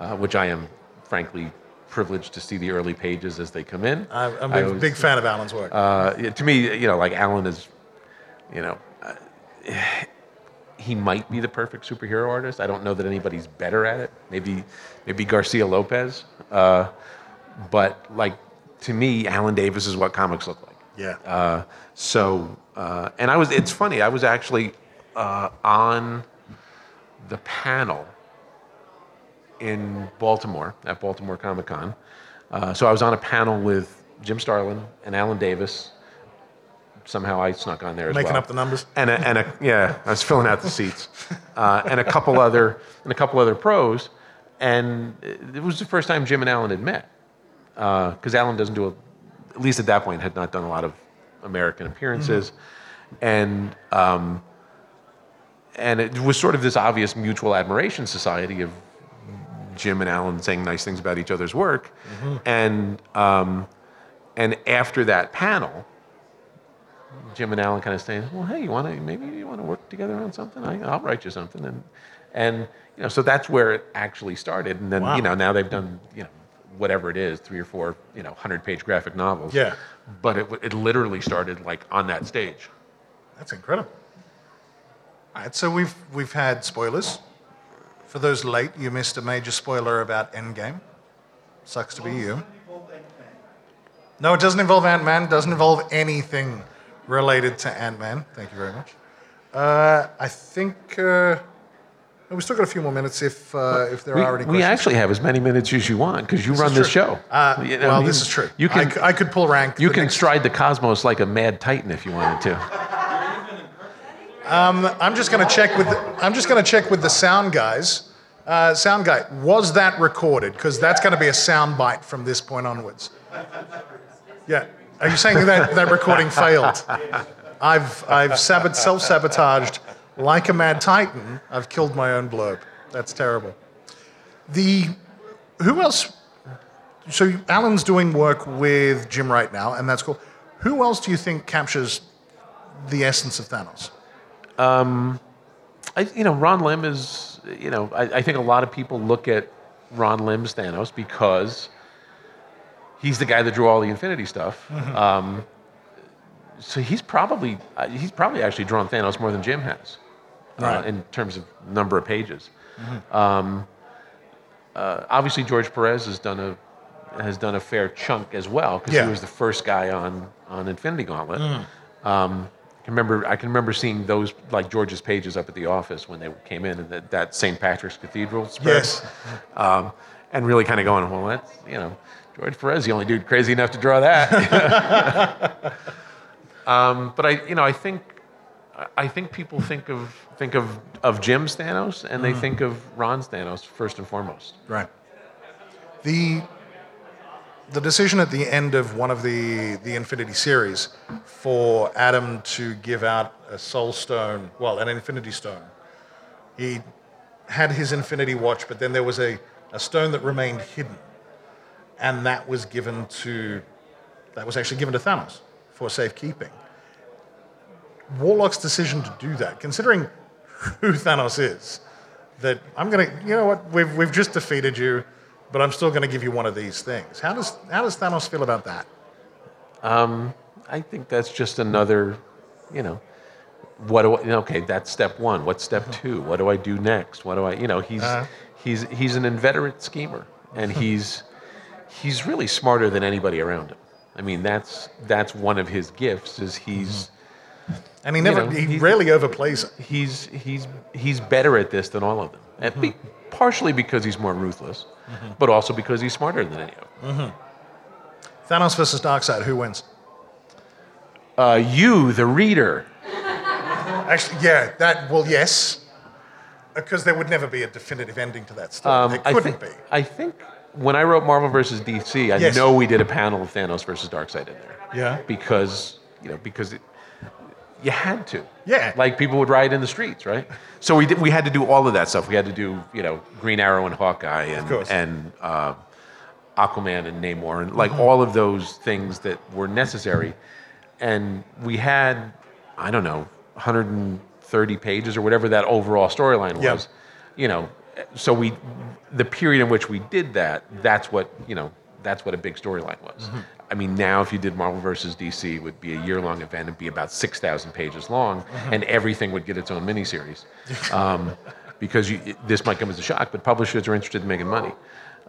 uh, which I am frankly privileged to see the early pages as they come in. I'm, I'm a was- big fan of Alan's work. uh, yeah, to me, you know, like Alan is, you know, uh, he might be the perfect superhero artist. I don't know that anybody's better at it. Maybe, maybe Garcia Lopez. Uh, but like to me, Alan Davis is what comics look like. Yeah. Uh, so, uh, and I was. It's funny. I was actually uh, on the panel in Baltimore at Baltimore Comic Con. Uh, so I was on a panel with Jim Starlin and Alan Davis. Somehow I snuck on there as well. Making well. up the numbers. And a, and a, yeah, I was filling out the seats, uh, and a couple other and a couple other pros, and it was the first time Jim and Alan had met because Alan doesn't do a, at least at that point had not done a lot of American appearances, and um, and it was sort of this obvious mutual admiration society of Jim and Alan saying nice things about each other's work, Mhm. and um, and after that panel, Jim and Alan kind of saying, "Well, hey, you want to maybe you want to work together on something? I, I'll write you something." And and you know, so that's where it actually started. And then Wow. you know, now they've done you know whatever it is, three or four you know hundred page graphic novels. Yeah. But it it literally started like on that stage. That's incredible. All right, so we've we've had spoilers. For those late, you missed a major spoiler about Endgame. Sucks to be you. No, it doesn't involve Ant Man. Doesn't involve anything related to Ant Man. Thank you very much. Uh, I think uh, we still got a few more minutes if uh, if there we, are any we actually have as many minutes as you want because you This run this show. Uh, You know, well, you- this is true. You can I, could pull rank. you can next- stride the cosmos like a mad titan if you wanted to. Um, I'm just going to check with. The, I'm just going to check with the sound guys. Uh, sound guy, was that recorded? Because that's going to be a sound bite from this point onwards. Yeah. Are you saying that that recording failed? I've I've sabot- self-sabotaged like a mad titan. I've killed my own blurb. That's terrible. The who else? So Alan's doing work with Jim right now, and that's cool. Who else do you think captures the essence of Thanos? Um, I, you know, Ron Lim is, you know, I, I think a lot of people look at Ron Lim's Thanos because he's the guy that drew all the Infinity stuff. Mhm. Um, so he's probably uh, he's probably actually drawn Thanos more than Jim has, Right. uh, in terms of number of pages. Mhm. Um, uh, obviously, George Perez has done a has done a fair chunk as well because Yeah. he was the first guy on on Infinity Gauntlet. Mm. Um, can remember I can remember seeing those like George's pages up at the office when they came in and that, that St. Patrick's Cathedral spread. Yes. Um, and really kind of going, well, that's you know, George Perez, the only dude crazy enough to draw that. um, but I, you know, I think I think people think of think of of Jim Thanos and they Mhm. think of Ron Thanos first and foremost. Right. The the decision at the end of one of the the Infinity series for Adam to give out a Soul Stone, well, an Infinity Stone. He had his Infinity Watch, but then there was a, a stone that remained hidden. and that was given to that was actually given to Thanos for safekeeping. Warlock's decision to do that, considering who Thanos is, that I'm gonna, you know what, we've we've just defeated you, but I'm still gonna give you one of these things. How does how does Thanos feel about that? Um, I think that's just another, you know, what do I, okay, that's step one. What's step uh-huh. two? What do I do next? What do I, you know, he's, uh-huh. he's, he's an inveterate schemer and he's, he's really smarter than anybody around him. I mean, that's, that's one of his gifts is he's, mm-hmm. And he never, know, he rarely overplays it. he's, he's, he's better at this than all of them. And be, mm-hmm. Partially because he's more ruthless, but also because he's smarter than any of them. Thanos versus Darkseid, who wins? Uh, you, the reader, Actually, yeah, that, well, yes. Because there would never be a definitive ending to that story. Um, there I couldn't think, be. I think when I wrote Marvel versus DC, I Yes. know we did a panel of Thanos versus Darkseid in there. Yeah. Because you know because it, you had to. Yeah. Like people would riot in the streets, right? So we did. We had to do all of that stuff. We had to do you know Green Arrow and Hawkeye and and uh, Aquaman and Namor and like Mm-hmm. all of those things that were necessary. And we had I don't know 130 pages or whatever that overall storyline Yeah. was. You know, so we the period in which we did that. That's what you know. That's what a big storyline was. Mm-hmm. I mean, now if you did Marvel versus DC, it would be a year-long event. It'd be about six thousand pages long, Mm-hmm. and everything would get its own miniseries. Um, because you, it- this might come as a shock, but publishers are interested in making money.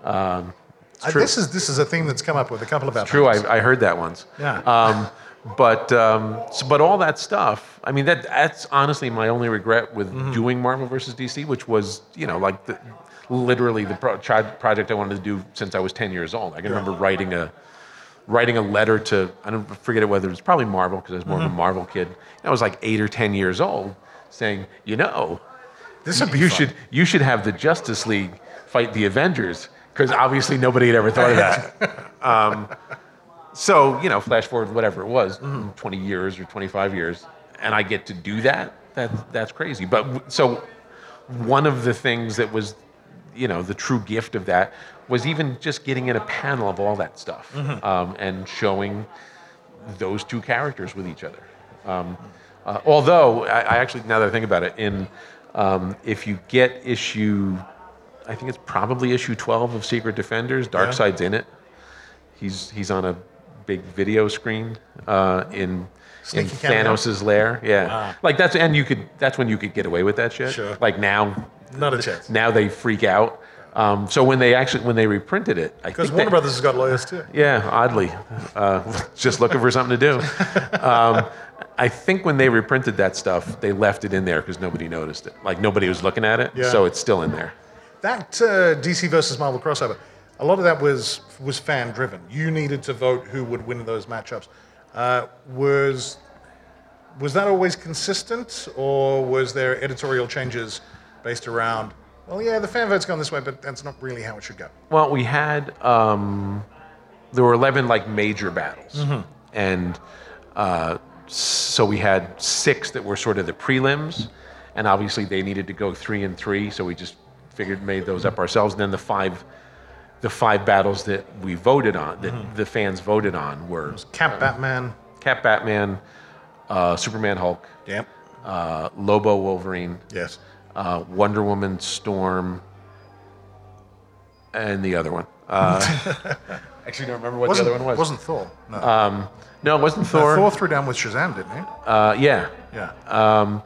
Um, it's Uh, this is this is a thing that's come up with a couple of about True, I, I heard that once. Yeah. Um, but um, so, but all that stuff. I mean, that that's honestly my only regret with Mm-hmm. doing Marvel versus DC, which was you know like the, literally the pro- project I wanted to do since I was ten years old. I can remember writing a writing a letter to I don't forget it whether it was probably Marvel because I was more Mm-hmm. of a Marvel kid. I was like eight or ten years old, saying, you know, This would be you fun. should you should have the Justice League fight the Avengers because obviously nobody had ever thought of that. um, so you know, flash forward whatever it was, Mm-hmm. 20 years or 25 years, and I get to do that. That that's crazy. But so one of the things that was, you know, the true gift of that was even just getting in a panel of all that stuff Mm-hmm. um, and showing those two characters with each other. Um, uh, although I, I actually, now that I think about it, in um, if you get issue, I think it's probably issue 12 of Secret Defenders. Darkseid's in it. He's he's on a big video screen uh, in in Sneaky cameo. Thanos' lair. Yeah, like that's and you could that's when you could get away with that shit. Sure. Like now, Not a chance. now they freak out. Um, so when they actually when they reprinted it, I Because Warner they- Brothers has got lawyers too. yeah, oddly. Uh, just looking for something to do. Um, I think when they reprinted that stuff, they left it in there because nobody noticed it. Like nobody was looking at it, Yeah. so it's still in there. That uh, DC versus Marvel crossover, a lot of that was was fan driven. You needed to vote who would win those matchups. Uh, was was that always consistent, or was there editorial changes based around? Well, yeah, the fan vote's gone this way, but that's not really how it should go. Well, we had um, there were eleven like major battles, and uh, so we had six that were sort of the prelims, and obviously they needed to go three and three, so we just figured made those up ourselves. And then the five, the five battles that we voted on, that the fans voted on, were Cap Batman. Cap Batman, uh, Superman Hulk, Yep. uh, Lobo Wolverine, Yes. Uh, Wonder Woman Storm, and the other one. Uh, actually, don't remember what Wasn't, the other one was. Wasn't Thor? No. um, no, it wasn't Uh, Thor. Thor threw down with Shazam, didn't he? Uh, yeah. Yeah. Um,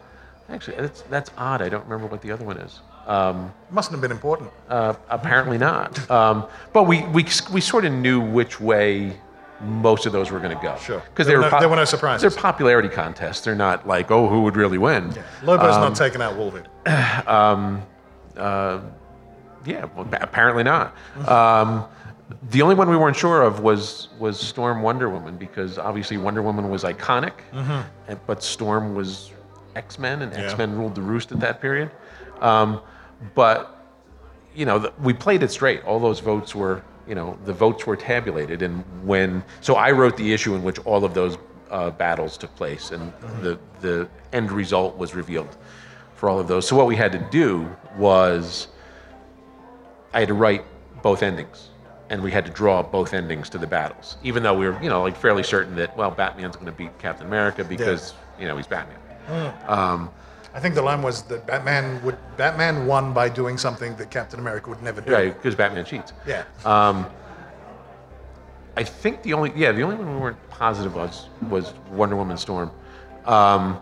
actually, that's that's odd. I don't remember what the other one is. Um, Mustn't have been important. uh, apparently not. Um, but we, we we sort of knew which way most of those were going to go. Sure. Because There they were no- there were no surprises. They're popularity contests. They're not like oh who would really win. Lobo's Um, not taking out Wolverine. Yeah, well, apparently not. Um, the only one we weren't sure of was was Storm Wonder Woman because obviously Wonder Woman was iconic, and, but Storm was X Men and Yeah. X Men ruled the roost at that period. Um, but you know, the, we played it straight. All those votes were, you know, the votes were tabulated, and when so I wrote the issue in which all of those uh, battles took place, and the the end result was revealed for all of those. So what we had to do was I had to write both endings, and we had to draw both endings to the battles, even though we were, you know, like fairly certain that well, Batman's going to beat Captain America because you know he's Batman. I think the line was that Batman would Batman won by doing something that Captain America would never do. Right, because Batman cheats. Yeah. I think the only yeah the only one we weren't positive was was Wonder Woman Storm, um,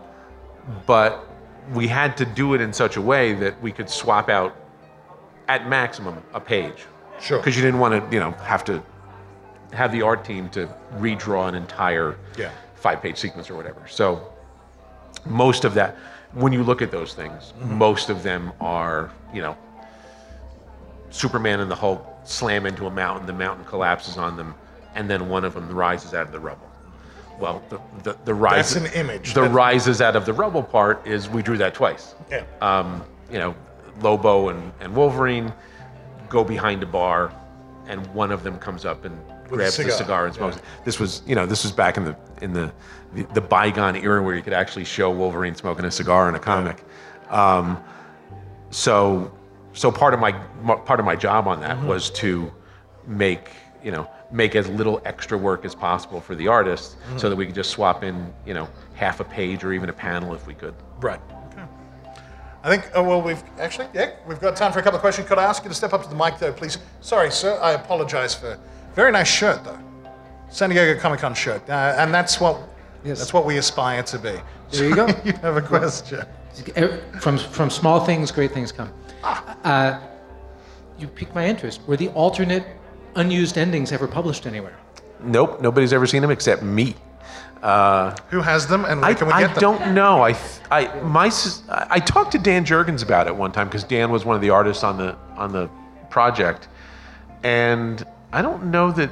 but we had to do it in such a way that we could swap out at maximum a page. Sure. Because you didn't want to you know have to have the art team to redraw an entire Yeah. five page sequence or whatever. So most of that when you look at those things, most of them are you know Superman and the Hulk slam into a mountain, the mountain collapses on them, and then one of them rises out of the rubble. Well, the the, the rise That's an image. The rises out of the rubble part is we drew that twice. Yeah. Um, you know, Lobo and, and Wolverine go behind a bar, and one of them comes up and grabs the cigar, cigar and smokes. yeah. it. This was, you know, this was back in the in the, the the bygone era where you could actually show Wolverine smoking a cigar in a comic. Um, so so part of my part of my job on that was to make you know make as little extra work as possible for the artist so that we could just swap in you know half a page or even a panel if we could Right. Okay. I think, oh, well, we've actually, yeah, we've got time for a couple of questions. Could I ask you to step up to the mic, though, please? Sorry, sir. I apologize for. Very nice shirt, though. San Diego Comic Con shirt. Uh, and that's what. Yes. That's what we aspire to be. There you go. you have a question. From, from small things, great things come. Uh, you piqued my interest. Were the alternate unused endings ever published anywhere? nope nobody's ever seen them except me uh, Who has them and where I, can we I get them? I don't know. I, I, my, I I talked to Dan Jurgens about it one time because Dan was one of the artists on the on the project, and I don't know that,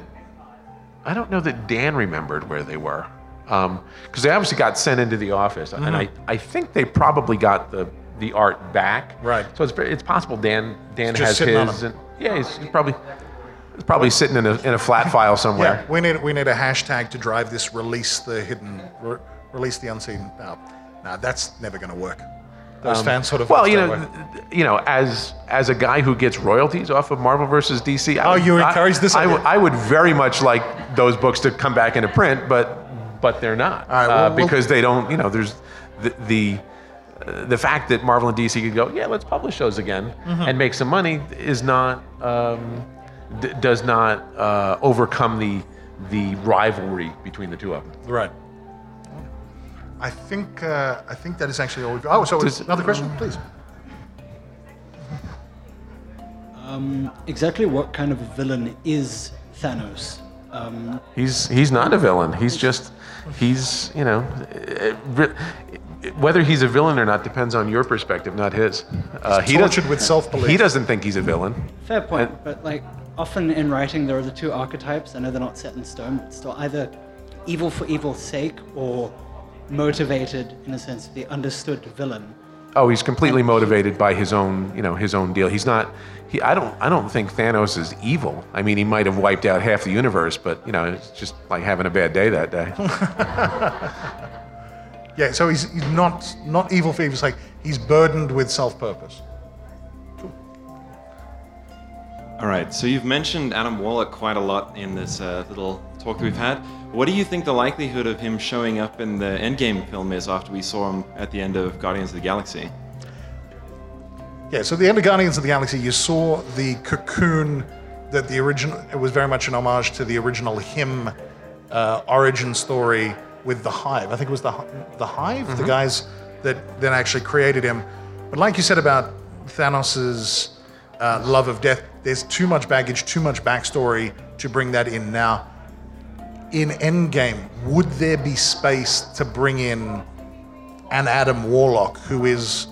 I don't know that Dan remembered where they were, because they obviously got sent into the office, and I, Mm-hmm. I think they probably got the the art back. Right. So it's it's possible Dan Dan has his, and yeah, he's, he's probably he's probably sitting in a in a flat file somewhere. Yeah, we need we need a hashtag to drive this. Release the hidden, re- release the unseen. No, no, that's never going to work. Those fans sort of. Um, Well, you know, you know, as as a guy who gets royalties off of Marvel versus DC, I Oh, would- you I- encourage this I, would- I would very much like those books to come back into print, but but they're not All right, well, uh, we'll- because they don't. You know, there's the the, uh, the fact that Marvel and DC could go, yeah, let's publish those again Mm-hmm. and make some money is not um, d- does not uh, overcome the the rivalry between the two of them. Right. I think uh, I think that is actually all we've. Oh, so Does- another question, please. Exactly what kind of villain is Thanos? Um, He's he's not a villain. He's just he's you know whether he's a villain or not depends on your perspective, not his. Uh, he tortured doesn't- with self-belief. He doesn't think he's a villain. fair point, And- but like often in writing, there are the two archetypes. I know they're not set in stone, but still either evil for evil's sake or motivated in a sense the understood villain. Oh, he's completely motivated by his own you know his own deal. He's not. He, I don't. I don't think Thanos is evil. I mean, he might have wiped out half the universe, but you know, it's just like having a bad day that day. Yeah, so he's, he's not not evil for evil's sake. He's burdened with self-purpose. All right, so you've mentioned Adam Warlock quite a lot in this uh, little talk that we've had. What do you think the likelihood of him showing up in the Endgame film is after we saw him at the end of Guardians of the Galaxy? Yeah, so at the end of Guardians of the Galaxy, you saw the cocoon that the original. It was very much an homage to the original him uh, origin story with the Hive. I think it was the the Hive, the guys that then actually created him. But like you said about Thanos's uh, love of death, there's too much baggage, too much backstory to bring that in now. In Endgame, would there be space to bring in an Adam Warlock who is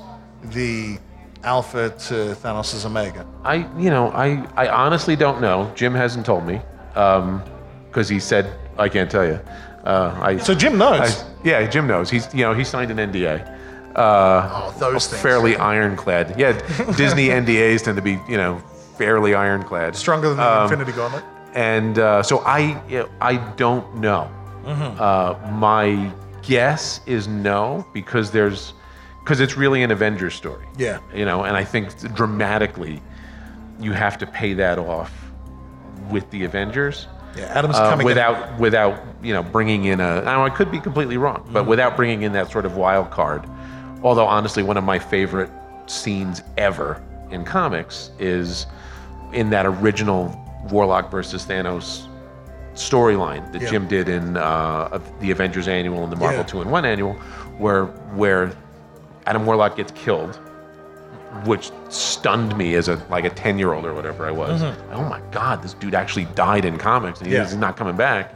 the alpha to Thanos' Omega? I, you know, I, I honestly don't know. Jim hasn't told me because he said I can't tell you. Uh, I, So Jim knows. I- yeah, Jim knows. He's, you know, he signed an NDA. Uh, oh, those things. fairly ironclad. Yeah, Disney NDAs tend to be, you know, fairly ironclad. Stronger than the Um, Infinity Gauntlet. And uh, so I, you know, I don't know. Mm-hmm. Uh, my guess is no because there's, because it's really an Avengers story. Yeah. You know, and I think dramatically, you have to pay that off with the Avengers. Yeah, Adam's uh, coming in- without without you know bringing in a. Now I could be completely wrong, but Mhm. without bringing in that sort of wild card. Although honestly, one of my favorite scenes ever in comics is in that original Warlock versus Thanos storyline that Yeah. Jim did in uh, the Avengers Annual and the Marvel Yeah. Two in One Annual, where where Adam Warlock gets killed, which stunned me as a like a ten year old or whatever I was. Mhm. Oh my God, this dude actually died in comics and Yeah. he's not coming back.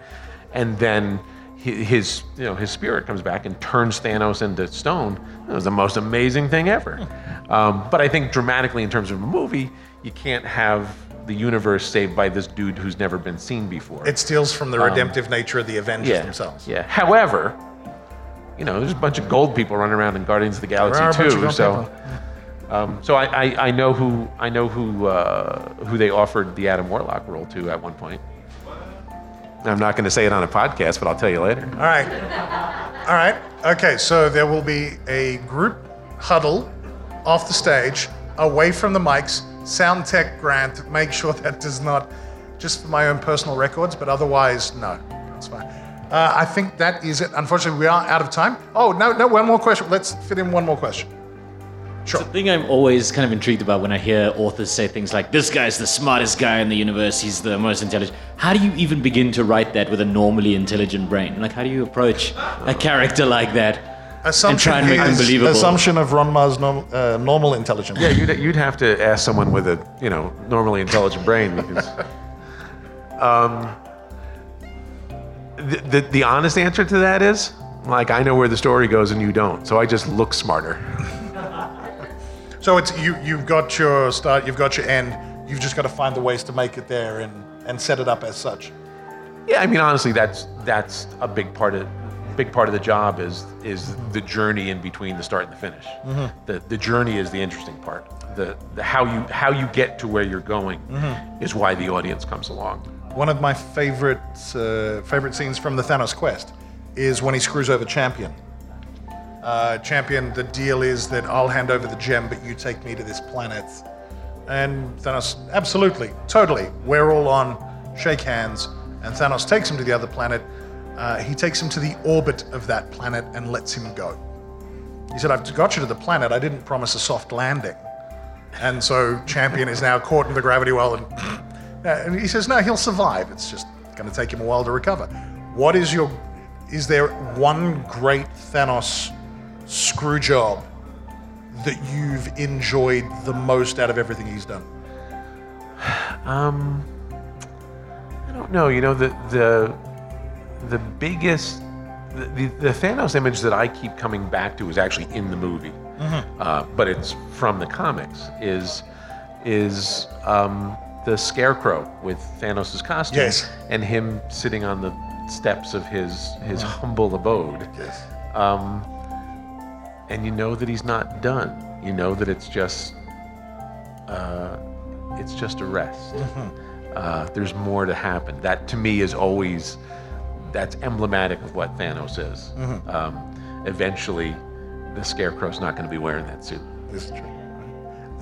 And then his you know his spirit comes back and turns Thanos into stone. It was the most amazing thing ever. Um, but I think dramatically in terms of a movie, you can't have the universe saved by this dude who's never been seen before. It steals from the Um, redemptive nature of the Avengers yeah, themselves. Yeah. However, you know, there's a bunch of gold people running around in Guardians of the Galaxy There are a bunch of too. gold So, um, so I, I, I know who I know who uh, who they offered the Adam Warlock role to at one point. I'm not going to say it on a podcast, but I'll tell you later. All right. All right. Okay, so there will be a group huddle off the stage, away from the mics. Sound tech grant, make sure that does not, just for my own personal records, but otherwise, no, that's fine. Uh, I think that is it. Unfortunately, we are out of time. Oh, no, no, one more question. Let's fit in one more question. It's the thing I'm always kind of intrigued about when I hear authors say things like, this guy's the smartest guy in the universe, he's the most intelligent. How do you even begin to write that with a normally intelligent brain? Like, how do you approach a character like that and try and make them is believable? Assumption of Ron Marz' norm, uh, normal intelligence. Yeah, you'd, you'd have to ask someone with a you know normally intelligent brain because. Um, the, the, the honest answer to that is like I know where the story goes and you don't, so I just look smarter. So it's you. You've got your start. You've got your end. You've just got to find the ways to make it there and and set it up as such. Yeah, I mean honestly, that's that's a big part of big part of the job is is the journey in between the start and the finish. Mhm. The the journey is the interesting part. The, the how you how you get to where you're going Mhm. is why the audience comes along. One of my favorite uh, favorite scenes from the Thanos quest is when he screws over Champion. Uh, Champion, the deal is that I'll hand over the gem, but you take me to this planet. And Thanos, absolutely, totally, we're all on, shake hands, and Thanos takes him to the other planet. Uh, he takes him to the orbit of that planet and lets him go. He said, I've got you to the planet, I didn't promise a soft landing. And so Champion is now caught in the gravity well, and, and he says, no, he'll survive. It's just going to take him a while to recover. What is your, is there one great Thanos screw job that you've enjoyed the most out of everything he's done? Um, I don't know. You know, the the the biggest the, the, the Thanos image that I keep coming back to is actually in the movie, Mhm. uh, but it's from the comics. Is is um, the Scarecrow with Thanos' costume Yes. and him sitting on the steps of his his Mhm. humble abode. Yes. Um, and you know that he's not done. You know that it's just uh, it's just a rest. Mhm. Uh, there's more to happen. That to me is always that's emblematic of what Thanos is. Mhm. Um, eventually, the Scarecrow's not going to be wearing that suit. This is true.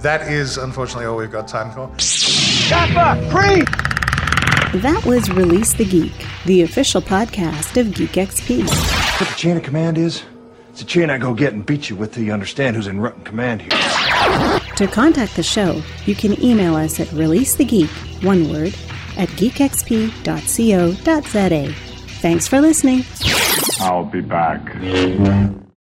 That is unfortunately all we've got time for. That was Release the Geek, the official podcast of Geek XP. What the chain of command is? It's a chain I go get and beat you with till you understand who's in rotten command here. To contact the show, you can email us at releasethegeek, one word, at geekxp.co.za. Thanks for listening. I'll be back.